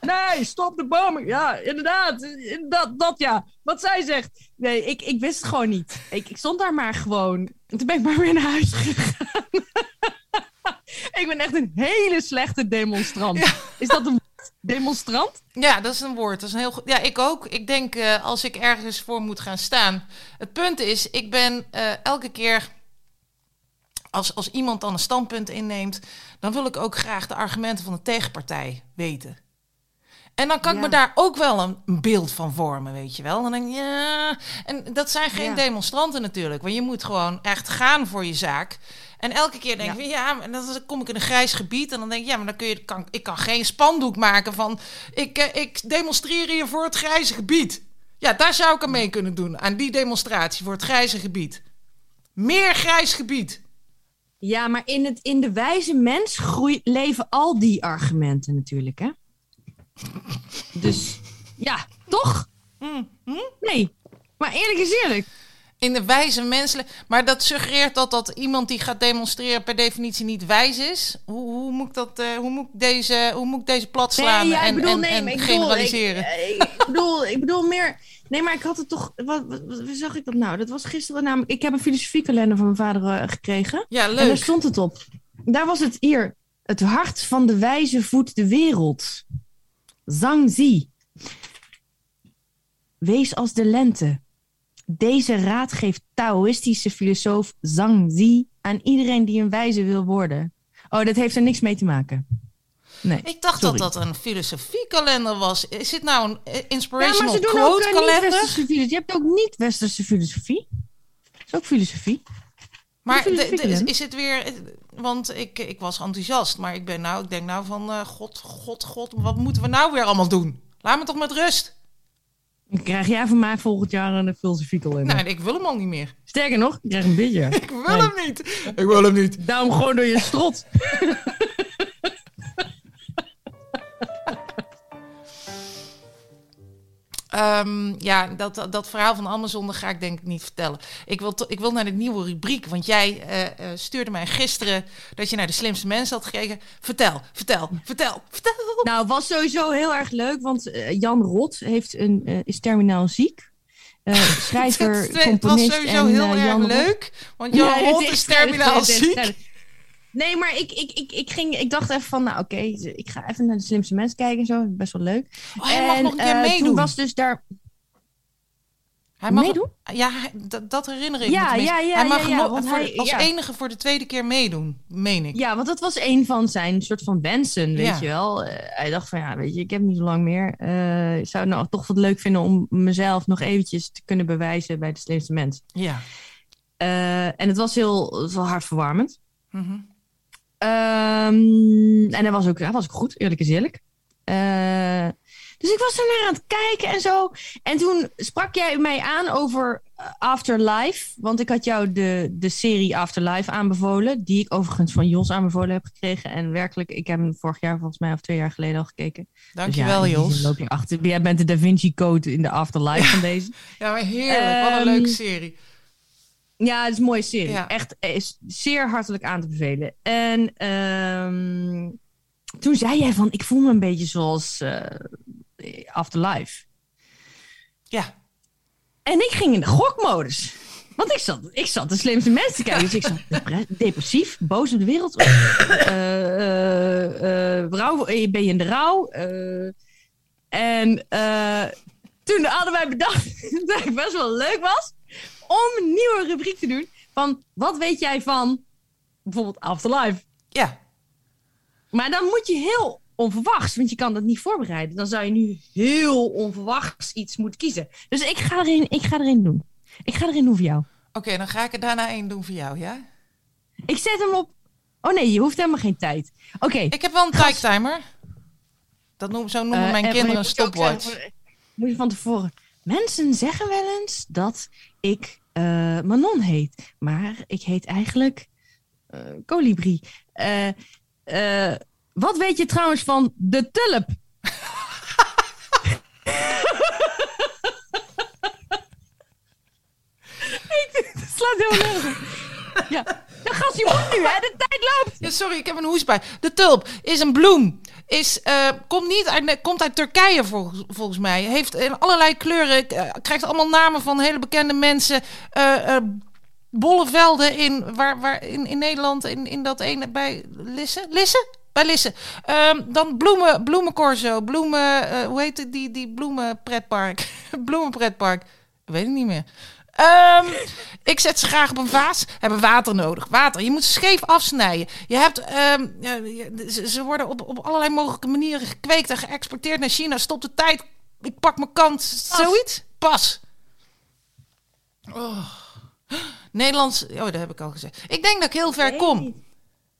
Speaker 1: nee, stop de bomen. Ja, inderdaad, dat, dat ja. Wat zij zegt. Nee, ik, ik wist het gewoon niet. Ik, ik stond daar maar gewoon. En toen ben ik maar weer naar huis gegaan. ik ben echt een hele slechte demonstrant. Is dat een demonstrant?
Speaker 2: Ja, dat is een woord. Dat is een heel goed. Ja, ik ook. Ik denk uh, als ik ergens voor moet gaan staan. Het punt is, ik ben uh, elke keer. Als, als iemand dan een standpunt inneemt, dan wil ik ook graag de argumenten van de tegenpartij weten. En dan kan ik me daar ook wel een, een, beeld van vormen, weet je wel. Dan denk ik, ja. En dat zijn geen ja. demonstranten natuurlijk. Want je moet gewoon echt gaan voor je zaak. En elke keer denk ik, ja, ja en dan kom ik in een grijs gebied. En dan denk ik, ja, maar dan kun je, kan, ik kan geen spandoek maken van... Ik, eh, ik demonstreer hier voor het grijze gebied. Ja, daar zou ik aan mee kunnen doen. Aan die demonstratie voor het grijze gebied. Meer grijs gebied.
Speaker 1: Ja, maar in, het, in de wijze mens groei, leven al die argumenten natuurlijk, hè? Dus ja, toch?
Speaker 2: Mm, hm?
Speaker 1: Nee, maar eerlijk is eerlijk.
Speaker 2: In de wijze menselijk. Maar dat suggereert dat, dat iemand die gaat demonstreren per definitie niet wijs is. Hoe, hoe, moet, ik dat, uh, hoe, moet, ik deze, hoe moet ik deze plat slaan
Speaker 1: nee, ja,
Speaker 2: en,
Speaker 1: bedoel,
Speaker 2: en,
Speaker 1: nee,
Speaker 2: en
Speaker 1: ik
Speaker 2: generaliseren?
Speaker 1: Bedoel, ik, ik, bedoel, ik bedoel meer. Nee, maar ik had het toch. Wat, wat, zag ik dat nou? Dat was gisteren namelijk. Ik heb een filosofiekalender van mijn vader uh, gekregen.
Speaker 2: Ja, leuk.
Speaker 1: En daar stond het op. Daar was het hier. Het hart van de wijze voedt de wereld. Zhangzi. Wees als de lente. Deze raad geeft Taoïstische filosoof Zhangzi aan iedereen die een wijze wil worden. Oh, dat heeft er niks mee te maken. Nee,
Speaker 2: ik dacht
Speaker 1: sorry.
Speaker 2: dat dat een filosofiekalender was. Is dit nou een eh, inspirational
Speaker 1: ja, maar ze doen
Speaker 2: quote
Speaker 1: ook, uh,
Speaker 2: kalender?
Speaker 1: Je hebt ook niet-westerse filosofie. Dat is ook filosofie.
Speaker 2: Maar
Speaker 1: Een
Speaker 2: de, de,
Speaker 1: filosofiekalender.
Speaker 2: is het weer... Want ik, ik was enthousiast, maar ik ben nou... Ik denk nou van... Uh, god, god, god, wat moeten we nou weer allemaal doen? Laat me toch met rust.
Speaker 1: Dan krijg jij van mij volgend jaar een filosofiekalender.
Speaker 2: Nee, ik wil hem al niet meer.
Speaker 1: Sterker nog, ik krijg een beetje.
Speaker 2: Ik wil hem niet. Ik wil hem niet.
Speaker 1: Daarom gewoon door je strot.
Speaker 2: Um, ja, dat, dat verhaal van Amazon dat ga ik denk ik niet vertellen. Ik wil, ik wil naar de nieuwe rubriek, want jij uh, uh, stuurde mij gisteren dat je naar de slimste mensen had gekeken. Vertel, vertel, vertel, vertel.
Speaker 1: Nou, was sowieso heel erg leuk, want uh, Jan Rot heeft een, is terminaal ziek. schrijver,
Speaker 2: het, was sowieso
Speaker 1: en,
Speaker 2: heel erg
Speaker 1: Jan
Speaker 2: leuk, want Jan
Speaker 1: Ja,
Speaker 2: Rot
Speaker 1: het
Speaker 2: is terminaal
Speaker 1: is-
Speaker 2: ziek.
Speaker 1: Nee, maar ik, ik, ik, ik, ging, ik dacht even van, nou oké, ik ga even naar de slimste mensen kijken en zo. Best wel leuk.
Speaker 2: Oh, hij mag
Speaker 1: en
Speaker 2: nog een keer
Speaker 1: eh,
Speaker 2: meedoen.
Speaker 1: toen was dus daar...
Speaker 2: Hij mag,
Speaker 1: meedoen?
Speaker 2: Ja, dat, dat herinner ik
Speaker 1: Ja,
Speaker 2: me
Speaker 1: ja, ja,
Speaker 2: Hij mag
Speaker 1: ja, ja,
Speaker 2: nog-
Speaker 1: want
Speaker 2: voor-
Speaker 1: hij-
Speaker 2: als enige voor de tweede keer meedoen, meen ik.
Speaker 1: Ja, want dat was een van zijn soort van wensen, weet je wel. Eh, hij dacht van, ja, weet je, ik heb niet zo lang meer. Eh, ik zou het nou toch wat leuk vinden om mezelf nog eventjes te kunnen bewijzen bij de slimste mens.
Speaker 2: Ja.
Speaker 1: En het was heel, het was wel hartverwarmend.
Speaker 2: Mhm.
Speaker 1: Ehm, en hij was, ook, hij was ook goed, eerlijk is eerlijk. Eh, dus ik was er naar aan het kijken en zo. En toen sprak jij mij aan over eh, Afterlife. Want ik had jou de, de serie Afterlife aanbevolen. Die ik overigens van Jos aanbevolen heb gekregen. En werkelijk, ik heb hem vorig jaar volgens mij of twee jaar geleden al gekeken.
Speaker 2: Dankjewel,
Speaker 1: dus ja, die
Speaker 2: Jos.
Speaker 1: Loop je achter. Jij bent de Da Vinci Code in de Afterlife van deze.
Speaker 2: Ja, maar heerlijk. Wat een
Speaker 1: Ehm,
Speaker 2: leuke serie.
Speaker 1: Ja, het is een mooie serie.
Speaker 2: Ja.
Speaker 1: Echt is zeer hartelijk aan te bevelen. En ehm, toen zei jij van, ik voel me een beetje zoals eh, Afterlife.
Speaker 2: Ja.
Speaker 1: En ik ging in de gokmodus. Want ik zat, ik zat de slimste mensen te kijken. Dus ik zat depre- depressief, boos op de wereld. Eh, eh, eh, rouw, eh, ben je in de rouw? Eh, en eh, toen hadden wij bedacht dat het best wel leuk was om een nieuwe rubriek te doen. Van wat weet jij van bijvoorbeeld Afterlife?
Speaker 2: Ja.
Speaker 1: Maar dan moet je heel onverwachts, want je kan dat niet voorbereiden. Dan zou je nu heel onverwachts iets moeten kiezen. Dus ik ga erin, ik ga erin doen. Ik ga erin doen voor jou.
Speaker 2: Oké, dan ga ik er daarna één doen voor jou, ja?
Speaker 1: Ik zet hem op. Oh nee, je hoeft helemaal geen tijd. Oké.
Speaker 2: Ik heb wel een
Speaker 1: Gast.
Speaker 2: timer. Dat noem, zo noemen
Speaker 1: Eh,
Speaker 2: mijn
Speaker 1: en-
Speaker 2: kinderen een stopwatch.
Speaker 1: Moet je van tevoren. Mensen zeggen wel eens dat ik eh, Manon heet. Maar ik heet eigenlijk eh Colibri. Eh, Wat weet je trouwens van de tulp? Het slaat nergens op. Ja. De gast, je moet nu, hè? De tijd loopt.
Speaker 2: Sorry, ik heb een hoes bij. De tulp is een bloem. Is, eh, komt, niet uit, komt uit Turkije volgens, volgens mij. Heeft in allerlei kleuren. eh, krijgt allemaal namen van hele bekende mensen. eh, bolle velden in, waar, waar, in, in Nederland. In, in dat ene bij Lisse. Lisse? Bij Lisse. Ehm, dan bloemen, bloemencorso. Bloemen. hoe heet het? Die, die bloemenpretpark. bloemenpretpark. Weet ik niet meer. Ehm, ik zet ze graag op een vaas. Hebben water nodig. Water. Je moet ze scheef afsnijden. Je hebt, ehm, ze, worden op, op allerlei mogelijke manieren gekweekt en geëxporteerd naar China. Stop de tijd. Ik pak mijn kant. Zoiets. Pas. Oh. Nederlands. Oh, dat heb ik al gezegd. Ik denk dat ik heel ver kom.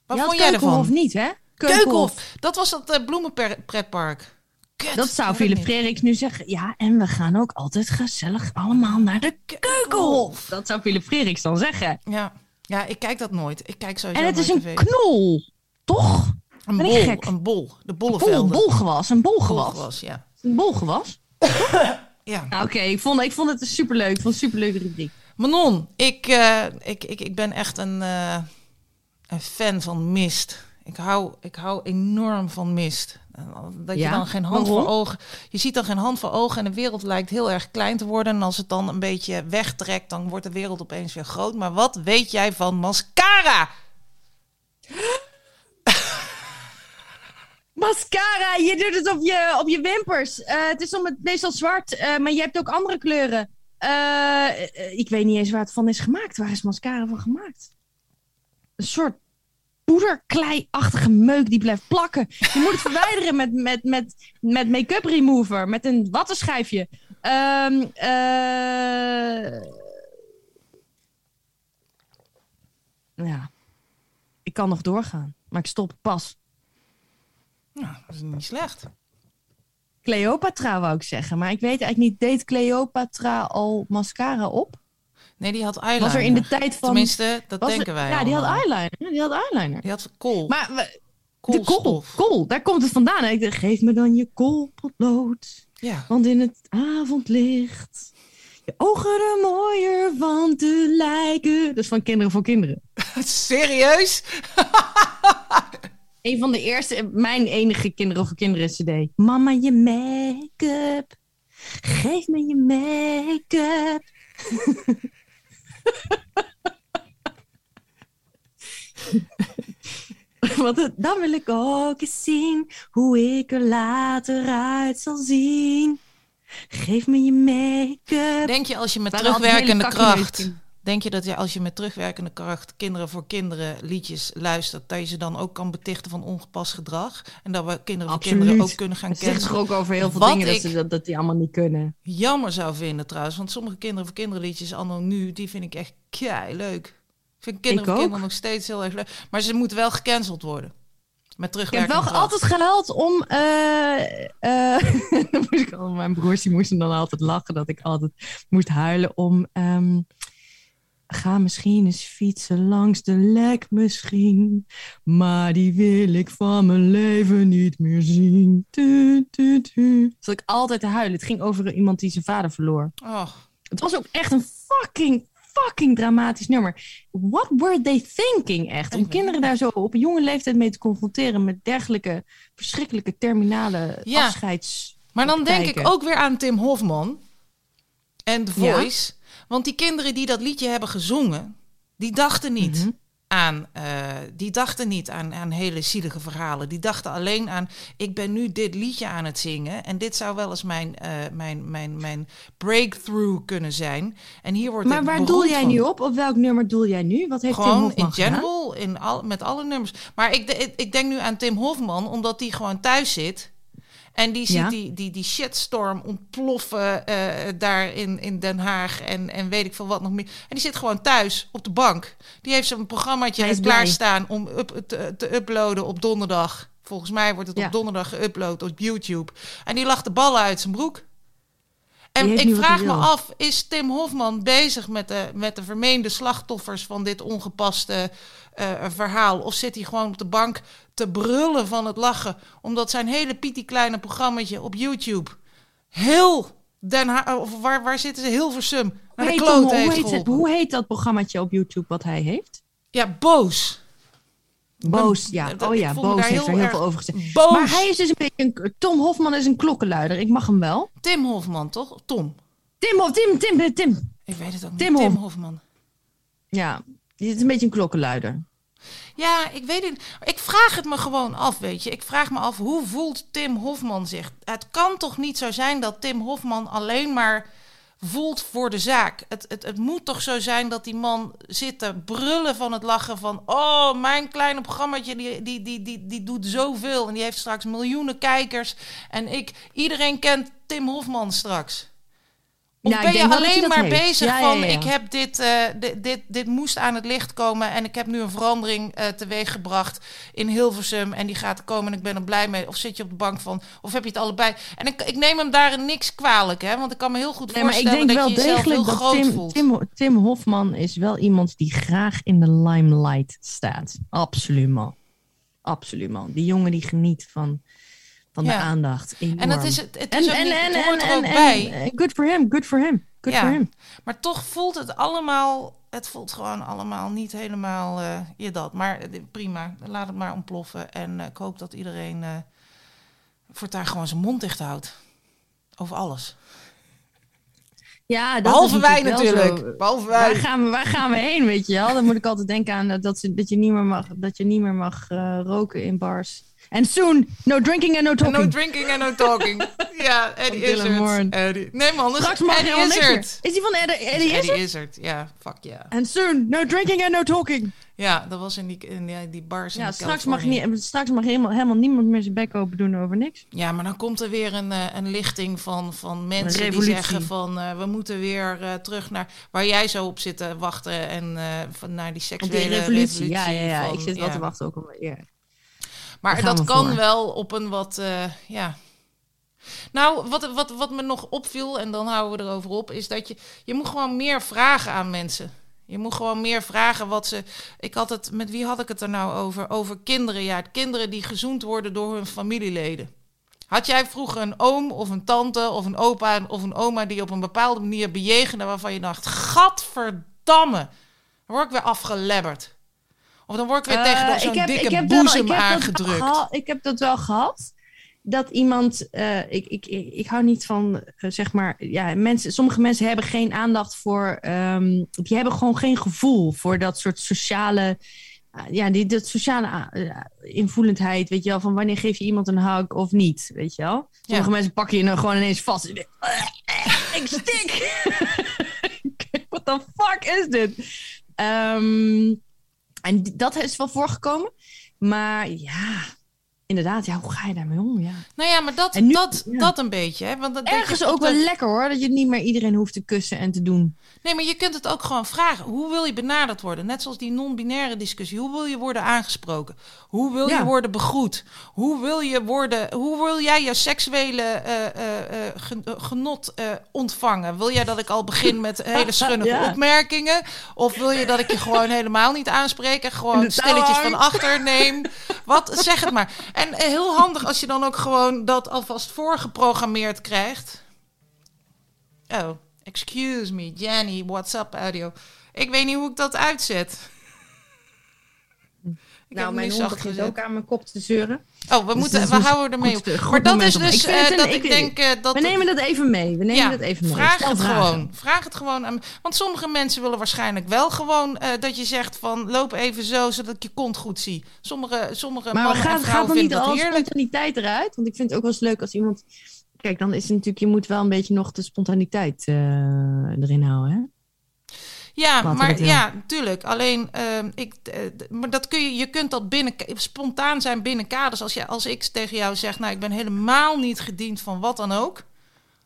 Speaker 2: Wat vond jij
Speaker 1: Keukenhof
Speaker 2: ervan?
Speaker 1: niet, hè?
Speaker 2: Keukenhof. Dat was dat eh, bloemenpretpark. Kut,
Speaker 1: Dat zou Philip
Speaker 2: niet.
Speaker 1: Frederiks nu zeggen. Ja, en we gaan ook altijd gezellig allemaal naar de Keukenhof. Dat zou Philip Frederiks dan zeggen.
Speaker 2: Ja. ja, ik kijk dat nooit. Ik kijk sowieso
Speaker 1: En het is een
Speaker 2: tv.
Speaker 1: knol, toch?
Speaker 2: Een
Speaker 1: ben
Speaker 2: bol.
Speaker 1: gek?
Speaker 2: Een bol. De
Speaker 1: Bol,
Speaker 2: bollenvelden.
Speaker 1: bolgewas, een bolgewas.
Speaker 2: Bolgewas, ja.
Speaker 1: Een bolgewas?
Speaker 2: Ja.
Speaker 1: Nou, Oké, ik, vond, ik vond het een superleuk. Ik vond het een superleuke rubriek.
Speaker 2: Manon, ik, eh, ik, ik, ik ben echt een, eh, een fan van mist. Ik hou, ik hou enorm van mist. Dat je dan geen hand
Speaker 1: Waarom?
Speaker 2: voor ogen. Je ziet dan geen hand voor ogen en de wereld lijkt heel erg klein te worden. En als het dan een beetje wegtrekt, dan wordt de wereld opeens weer groot. Maar wat weet jij van mascara?
Speaker 1: Mascara, je doet het op je, op je wimpers. Eh, het is om het meestal zwart, eh, maar je hebt ook andere kleuren. Eh, ik weet niet eens waar het van is gemaakt. Waar is mascara van gemaakt? Een soort poederklei-achtige meuk die blijft plakken. Je moet het verwijderen met, met, met, met make-up remover, met een wattenschijfje. Ehm eh, ja, ik kan nog doorgaan, maar ik stop pas.
Speaker 2: Nou, dat is niet slecht.
Speaker 1: Cleopatra wou ik zeggen, maar ik weet eigenlijk niet, deed Cleopatra al mascara op?
Speaker 2: Nee, die had eyeliner.
Speaker 1: Was er in de tijd van...
Speaker 2: Tenminste, dat
Speaker 1: was er-
Speaker 2: denken wij
Speaker 1: Ja, die had eyeliner. Die had eyeliner.
Speaker 2: Die had kool.
Speaker 1: Maar we- de kool, kool, daar komt het vandaan. Ik dacht, geef me dan je koolpotlood,
Speaker 2: Ja.
Speaker 1: want in het avondlicht... Je ogen er mooier van te lijken. Dat is van Kinderen voor Kinderen.
Speaker 2: Serieus?
Speaker 1: Een van de eerste, mijn enige Kinderen voor Kinderen cd. Mama, je make-up. Geef me je make-up. Want het- dan wil ik ook eens zien hoe ik er later uit zal zien. Geef me je make-up.
Speaker 2: Denk je als je met terugwerkende kracht. Denk je dat je als je met terugwerkende kracht kinderen voor kinderen liedjes luistert, dat je ze dan ook kan betichten van ongepast gedrag? En dat we kinderen voor kinderen ook kunnen gaan
Speaker 1: Dat zeggen ze
Speaker 2: kennen.
Speaker 1: ook over heel veel
Speaker 2: Wat
Speaker 1: dingen dat, ze, dat, dat die allemaal niet kunnen.
Speaker 2: Jammer zou vinden trouwens, want sommige kinderen voor kinderen liedjes anno nu, die vind ik echt kei leuk. Ik vind kinderen
Speaker 1: Ik
Speaker 2: voor
Speaker 1: ook.
Speaker 2: kinderen nog steeds heel erg leuk. Maar ze moeten wel gecanceld worden. Met
Speaker 1: Ik heb
Speaker 2: terugwerkende
Speaker 1: wel altijd gehuild om. dan moest ik al, mijn broers die moesten dan altijd lachen dat ik altijd moest huilen om. ehm, ga misschien eens fietsen langs de lek misschien, maar die wil ik van mijn leven niet meer zien. Tu, tu, tu. Zat ik altijd te huilen. Het ging over iemand die zijn vader verloor.
Speaker 2: Oh,
Speaker 1: Het was ook echt een fucking, fucking dramatisch nummer. What were they thinking echt? Om kinderen daar zo op een jonge leeftijd mee te confronteren met dergelijke verschrikkelijke terminale
Speaker 2: Ja.
Speaker 1: afscheids.
Speaker 2: Maar dan denk ik ook weer aan Tim Hofman en The
Speaker 1: Ja.
Speaker 2: Want die kinderen die dat liedje hebben gezongen, die dachten niet
Speaker 1: Mhm.
Speaker 2: aan, eh, die dachten niet aan, aan hele zielige verhalen. Die dachten alleen aan, ik ben nu dit liedje aan het zingen en dit zou wel eens mijn, eh, mijn, mijn, mijn breakthrough kunnen zijn. En hier wordt
Speaker 1: Maar
Speaker 2: ik
Speaker 1: waar doel jij
Speaker 2: van.
Speaker 1: nu op? Op welk nummer doel jij nu? Wat heeft Tim
Speaker 2: Gewoon
Speaker 1: Hofman
Speaker 2: in
Speaker 1: gedaan?
Speaker 2: general, in al, met alle nummers. Maar ik, de- ik denk nu aan Tim Hofman, omdat die gewoon thuis zit. En die ziet
Speaker 1: Ja.
Speaker 2: die, die, die shitstorm ontploffen eh, daar in, in Den Haag en, en weet ik veel wat nog meer. En die zit gewoon thuis op de bank. Die heeft zo'n programmaatje
Speaker 1: blij.
Speaker 2: klaarstaan om up, te, te uploaden op donderdag. Volgens mij wordt het
Speaker 1: Ja.
Speaker 2: op donderdag geüpload op YouTube. En die lacht de ballen uit zijn broek. En ik vraag me af, is Tim Hofman bezig met de, met de vermeende slachtoffers van dit ongepaste eh, verhaal? Of zit hij gewoon op de bank te brullen van het lachen, omdat zijn hele pietie kleine programmaatje op YouTube heel Den Haag, of waar, waar zitten ze? Hilversum.
Speaker 1: Hoe
Speaker 2: Naar de
Speaker 1: hoe, heet hoe heet dat programmaatje op YouTube wat hij heeft?
Speaker 2: Ja, boos.
Speaker 1: Boos, ja. Oh ja, Boos heeft er
Speaker 2: heel erg
Speaker 1: veel over gezegd.
Speaker 2: Boos.
Speaker 1: Maar hij is dus een beetje een... Tom Hofman is een klokkenluider. Ik mag hem wel.
Speaker 2: Tim Hofman, toch? Tom.
Speaker 1: Tim, of Tim, Tim, Tim.
Speaker 2: Ik weet het ook niet.
Speaker 1: Tim
Speaker 2: Tim
Speaker 1: Hof-
Speaker 2: Hofman.
Speaker 1: Ja, die is een beetje een klokkenluider.
Speaker 2: Ja, ik weet het. Ik vraag het me gewoon af, weet je. Ik vraag me af, hoe voelt Tim Hofman zich? Het kan toch niet zo zijn dat Tim Hofman alleen maar voelt voor de zaak. Het, het, het moet toch zo zijn dat die man zit te brullen van het lachen van... oh, mijn kleine programmaatje, die, die, die, die, die doet zoveel... en die heeft straks miljoenen kijkers. En ik, iedereen kent Tim Hofman straks. Of
Speaker 1: ik
Speaker 2: ben je alleen maar
Speaker 1: heeft.
Speaker 2: bezig
Speaker 1: Ja,
Speaker 2: van...
Speaker 1: ja.
Speaker 2: ik heb dit, eh, dit, dit, dit moest aan het licht komen... en ik heb nu een verandering eh teweeggebracht in Hilversum... en die gaat komen en ik ben er blij mee. Of zit je op de bank van... of heb je het allebei? En ik, ik neem hem daarin niks kwalijk, hè? want ik kan me heel goed
Speaker 1: Nee, maar ik
Speaker 2: voorstellen...
Speaker 1: denk
Speaker 2: dat
Speaker 1: wel
Speaker 2: je jezelf heel
Speaker 1: degelijk dat
Speaker 2: groot
Speaker 1: Tim,
Speaker 2: voelt.
Speaker 1: Tim, Tim Hofman is wel iemand die graag in de limelight staat. Absoluut man. Absoluut man. Die jongen die geniet van, van de aandacht. Enorm.
Speaker 2: En het is, het, het
Speaker 1: en,
Speaker 2: is ook
Speaker 1: en,
Speaker 2: niet,
Speaker 1: en,
Speaker 2: hoort
Speaker 1: en,
Speaker 2: er ook
Speaker 1: en-
Speaker 2: bij.
Speaker 1: en- good for him, good for him. Good for him.
Speaker 2: Maar toch voelt het allemaal... Het voelt gewoon allemaal niet helemaal eh, je dat. Maar eh, prima, laat het maar ontploffen. En eh, ik hoop dat iedereen eh voortaan gewoon zijn mond dicht houdt. Over alles.
Speaker 1: Ja, dat
Speaker 2: Behalve
Speaker 1: is
Speaker 2: wij
Speaker 1: natuurlijk wel
Speaker 2: natuurlijk.
Speaker 1: zo.
Speaker 2: Behalve
Speaker 1: Waar
Speaker 2: wij.
Speaker 1: gaan, we, waar gaan we heen, weet je wel? Dan moet ik altijd denken aan dat, dat, ze, dat je niet meer mag, dat je niet meer mag roken in bars. En soon, no drinking and no
Speaker 2: And
Speaker 1: talking.
Speaker 2: no drinking and no talking. ja, Eddie
Speaker 1: Van Dylan Moore.
Speaker 2: Izzard. Eddie. Nee man, dat
Speaker 1: Straks
Speaker 2: is
Speaker 1: mag
Speaker 2: Eddie
Speaker 1: helemaal niks meer.
Speaker 2: Izzard.
Speaker 1: Is die van Eddie,
Speaker 2: is
Speaker 1: Eddie
Speaker 2: Eddie
Speaker 1: Izzard?
Speaker 2: Izzard. Ja, fuck ja.
Speaker 1: En soon, no drinking and no talking.
Speaker 2: Ja, dat was in die, in die, die bars in
Speaker 1: Ja, straks mag, niet, straks mag helemaal, helemaal niemand meer zijn bek open doen over niks.
Speaker 2: Ja, maar dan komt er weer een, eh, een lichting van, van mensen die zeggen van... eh, we moeten weer eh, terug naar waar jij zo op zit te wachten... en eh, van, naar die
Speaker 1: Op
Speaker 2: seksuele
Speaker 1: die revolutie. Ja, ja, ja.
Speaker 2: van-
Speaker 1: ik zit wel
Speaker 2: ja.
Speaker 1: te wachten ook al. Ja.
Speaker 2: Maar dat kan
Speaker 1: voor.
Speaker 2: wel op een wat, eh, ja... Nou, wat, wat, wat me nog opviel, en dan houden we erover op... is dat je, je moet gewoon meer vragen aan mensen. Je moet gewoon meer vragen wat ze... Ik had het, met wie had ik het er nou over? Over kinderen, ja. Kinderen die gezoend worden door hun familieleden. Had jij vroeger een oom of een tante of een opa of een oma... die op een bepaalde manier bejegende waarvan je dacht... Gadverdamme, dan word ik weer afgelebberd. Of dan word ik weer tegen
Speaker 1: Eh,
Speaker 2: door zo'n dikke
Speaker 1: ik heb wel- ik heb dat
Speaker 2: aangedrukt.
Speaker 1: ik heb dat wel gehad. Dat iemand, eh, ik, ik, ik, ik hou niet van, eh, zeg maar, ja, mensen, sommige mensen hebben geen aandacht voor, ehm, die hebben gewoon geen gevoel voor dat soort sociale, ja, die, dat sociale invoelendheid, weet je wel, van wanneer geef je iemand een hug of niet, weet je wel. Sommige
Speaker 2: Ja.
Speaker 1: mensen pakken je dan gewoon ineens vast. Ik stik! What the fuck is dit? Ehm, en dat is wel voorgekomen. Maar ja, inderdaad, ja, hoe ga je daarmee om? Ja.
Speaker 2: Nou ja, maar dat,
Speaker 1: nu-
Speaker 2: dat,
Speaker 1: ja.
Speaker 2: dat een beetje. Hè? Want dat,
Speaker 1: Ergens ook wel
Speaker 2: de-
Speaker 1: lekker hoor, dat je niet meer iedereen hoeft te kussen en te doen.
Speaker 2: Nee, maar je kunt het ook gewoon vragen. Hoe wil je benaderd worden? Net zoals die non-binaire discussie. Hoe wil je worden aangesproken? Hoe wil je worden begroet? Hoe wil, je worden, hoe wil jij je seksuele eh, eh, eh, gen- genot ontvangen? Wil jij dat ik al begin met hele schunnige
Speaker 1: Ja.
Speaker 2: opmerkingen? Of wil je dat ik je gewoon helemaal niet aanspreek en gewoon stilletjes van achter neem? Wat? Zeg het maar. En eh, heel handig als je dan ook gewoon dat alvast voorgeprogrammeerd krijgt. Oh, excuse me, Jenny, what's up audio? Ik weet niet hoe ik dat uitzet. Ik
Speaker 1: nou, mijn hond begint ook aan mijn kop te zeuren.
Speaker 2: Oh, we,
Speaker 1: Dus
Speaker 2: moeten, we
Speaker 1: is
Speaker 2: houden ermee op. Maar dat is dus
Speaker 1: Ik
Speaker 2: eh,
Speaker 1: een-
Speaker 2: dat
Speaker 1: ik-
Speaker 2: ik denk eh, dat...
Speaker 1: We nemen dat even mee. We nemen
Speaker 2: ja,
Speaker 1: dat even mee.
Speaker 2: vraag
Speaker 1: Stel
Speaker 2: het
Speaker 1: vragen.
Speaker 2: gewoon. Vraag het gewoon aan. Want sommige mensen willen waarschijnlijk wel gewoon eh, dat je zegt van loop even zo zodat ik je kont goed zie. Sommige, sommige
Speaker 1: Maar
Speaker 2: mannen
Speaker 1: gaat,
Speaker 2: en
Speaker 1: gaat nog niet
Speaker 2: vinden dat heerlijk.
Speaker 1: spontaniteit eruit? Want ik vind het ook wel eens leuk als iemand... Kijk, dan is het natuurlijk... Je moet wel een beetje nog de spontaniteit eh, erin houden, hè?
Speaker 2: Ja,
Speaker 1: Laten
Speaker 2: maar ja, tuurlijk. Alleen, ehm, ik, eh, maar dat kun je, je kunt dat binnen, spontaan zijn binnen kaders. Als, je, als ik tegen jou zeg, nou, ik ben helemaal niet gediend van wat dan ook.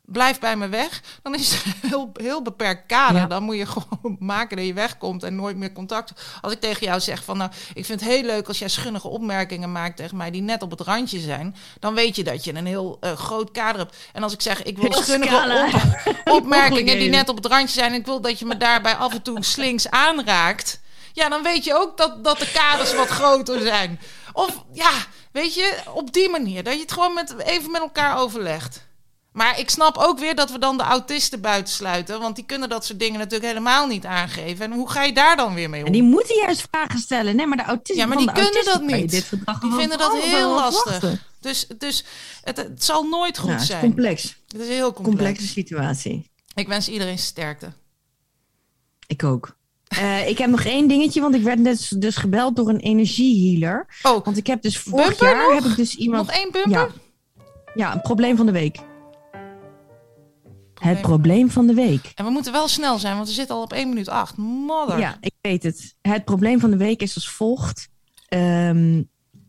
Speaker 2: Blijf bij me weg. Dan is het heel, heel beperkt kader.
Speaker 1: Ja.
Speaker 2: Dan moet je gewoon maken dat je wegkomt en nooit meer contact. Als ik tegen jou zeg van nou, ik vind het heel leuk als jij schunnige opmerkingen maakt tegen mij die net op het randje zijn. Dan weet je dat je een heel eh, groot kader hebt. En als ik zeg ik wil
Speaker 1: Heel
Speaker 2: schunnige op- opmerkingen die net op het randje zijn. En ik wil dat je me daarbij af en toe slinks aanraakt. Ja, dan weet je ook dat, dat de kaders wat groter zijn. Of ja, weet je, op die manier. Dat je het gewoon met, even met elkaar overlegt. Maar ik snap ook weer dat we dan de autisten buitensluiten. Want die kunnen dat soort dingen natuurlijk helemaal niet aangeven. En hoe ga je daar dan weer mee om?
Speaker 1: En die moeten juist vragen stellen. Nee, maar de autisten
Speaker 2: Ja, maar die kunnen dat niet.
Speaker 1: Dit
Speaker 2: Die vinden dat heel lastig. Dus, dus het, het zal nooit goed
Speaker 1: Ja, het is
Speaker 2: zijn.
Speaker 1: complex.
Speaker 2: Het is heel complex.
Speaker 1: Complexe situatie.
Speaker 2: Ik wens iedereen sterkte.
Speaker 1: Ik ook. Eh, ik heb nog één dingetje, want ik werd net dus gebeld door een energiehealer.
Speaker 2: Oh,
Speaker 1: Want ik heb dus vorig jaar
Speaker 2: nog?
Speaker 1: heb ik dus iemand.
Speaker 2: nog één bumper?
Speaker 1: Ja, ja, een probleem van de week. Het probleem van de week.
Speaker 2: En we moeten wel snel zijn, want we zitten al op 1 minuut 8. Mother.
Speaker 1: Ja, ik weet het. Het probleem van de week is als volgt. Ehm,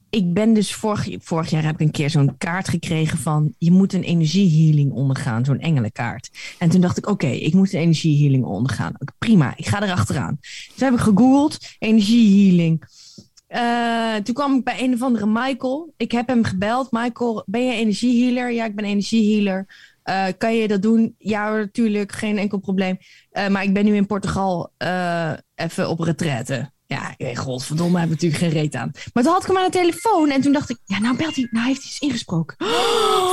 Speaker 1: ik ben dus vorig, vorig jaar heb ik een keer zo'n kaart gekregen van je moet een energiehealing ondergaan, zo'n engelenkaart. En toen dacht ik, oké, ik moet een energiehealing ondergaan. Prima, ik ga erachteraan. Toen heb ik gegoogeld, energiehealing. Eh, toen kwam ik bij een of andere Michael. Ik heb hem gebeld. Michael, ben je energiehealer? Ja, ik ben energiehealer. Eh, kan je dat doen? Ja, natuurlijk, geen enkel probleem. Eh, maar ik ben nu in Portugal eh, even op retraite. Ja, godverdomme, heb ik natuurlijk geen reet aan. Maar toen had ik hem aan de telefoon en toen dacht ik, ja, nou belt hij, nou heeft hij iets ingesproken.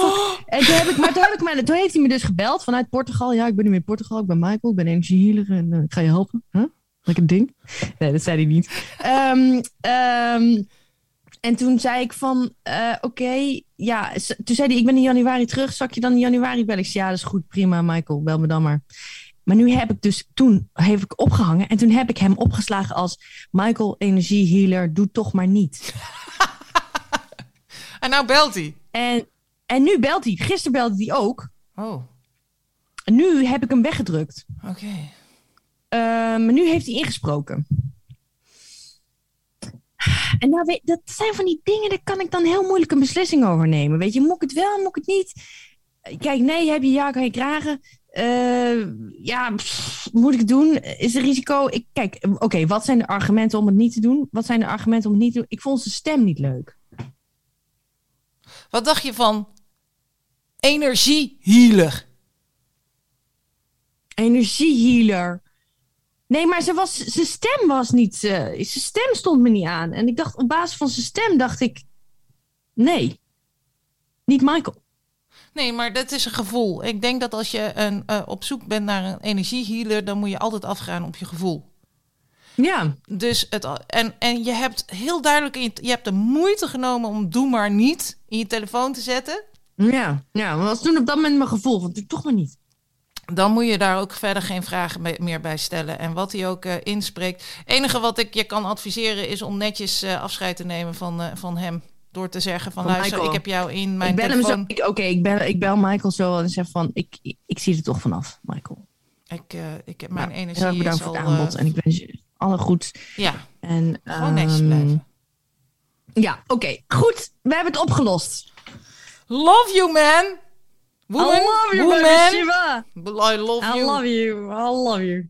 Speaker 1: Fuck. En toen heb ik, maar toen, heb ik me, toen heeft hij me dus gebeld vanuit Portugal. Ja, ik ben nu in Portugal, ik ben Michael, ik ben energiehealer en ik ga je helpen. Huh? Lekker ding. Nee, dat zei hij niet. Ehm, ehm, en toen zei ik van, eh, oké, ja. Toen zei hij, ik ben in januari terug. Zal ik je dan in januari bellen? Ik zei, ja, dat is goed, prima, Michael. Bel me dan maar. Maar nu heb ik dus, toen heb ik opgehangen. En toen heb ik hem opgeslagen als, Michael, energiehealer, doe toch maar niet.
Speaker 2: En nou belt hij.
Speaker 1: En, en nu belt hij. Gisteren belde hij ook.
Speaker 2: Oh,
Speaker 1: En nu heb ik hem weggedrukt.
Speaker 2: oké.
Speaker 1: Maar nu heeft hij ingesproken. En nou, weet, dat zijn van die dingen, daar kan ik dan heel moeilijk een beslissing over nemen. Weet je, moet ik het wel, moet ik het niet? Kijk, nee, heb je ja, kan je kragen. Eh, ja, pff, moet ik het doen? Is er risico? Ik, kijk, oké, wat zijn de argumenten om het niet te doen? Wat zijn de argumenten om het niet te doen? Ik vond zijn stem niet leuk.
Speaker 2: Wat dacht je van energiehealer?
Speaker 1: Energiehealer. Nee, maar ze was, zijn stem was niet. eh, zijn stem stond me niet aan. En ik dacht, op basis van zijn stem dacht ik. Nee. Niet Michael.
Speaker 2: Nee, maar dat is een gevoel. Ik denk dat als je een, eh, op zoek bent naar een energiehealer, dan moet je altijd afgaan op je gevoel.
Speaker 1: Ja.
Speaker 2: Dus het, en, en je hebt heel duidelijk, in je, je hebt de moeite genomen om doe maar niet in je telefoon te zetten.
Speaker 1: Ja. Ja, maar dat was toen op dat moment mijn gevoel. Want ik toch maar niet.
Speaker 2: Dan moet je daar ook verder geen vragen me- meer bij stellen. En wat hij ook eh, inspreekt. Het enige wat ik je kan adviseren is om netjes eh, afscheid te nemen van, eh, van hem. Door te zeggen van,
Speaker 1: Van
Speaker 2: luister,
Speaker 1: Michael.
Speaker 2: ik heb jou in mijn
Speaker 1: ik bel
Speaker 2: telefoon...
Speaker 1: hem zo. ik- Oké, ik, bel, ik bel Michael zo en zeg van. Ik, ik, ik zie er toch vanaf, Michael.
Speaker 2: Ik, ik heb mijn
Speaker 1: Nou,
Speaker 2: energie
Speaker 1: Heel erg bedankt voor het
Speaker 2: al,
Speaker 1: aanbod. en ik wens je alle goed.
Speaker 2: ja,
Speaker 1: En,
Speaker 2: gewoon netjes
Speaker 1: ehm,
Speaker 2: blijven.
Speaker 1: Ja, oké. Goed. We hebben het opgelost.
Speaker 2: Love you, man! Woman,
Speaker 1: I love you,
Speaker 2: woman.
Speaker 1: Shiva.
Speaker 2: I love you.
Speaker 1: I love you. I love you.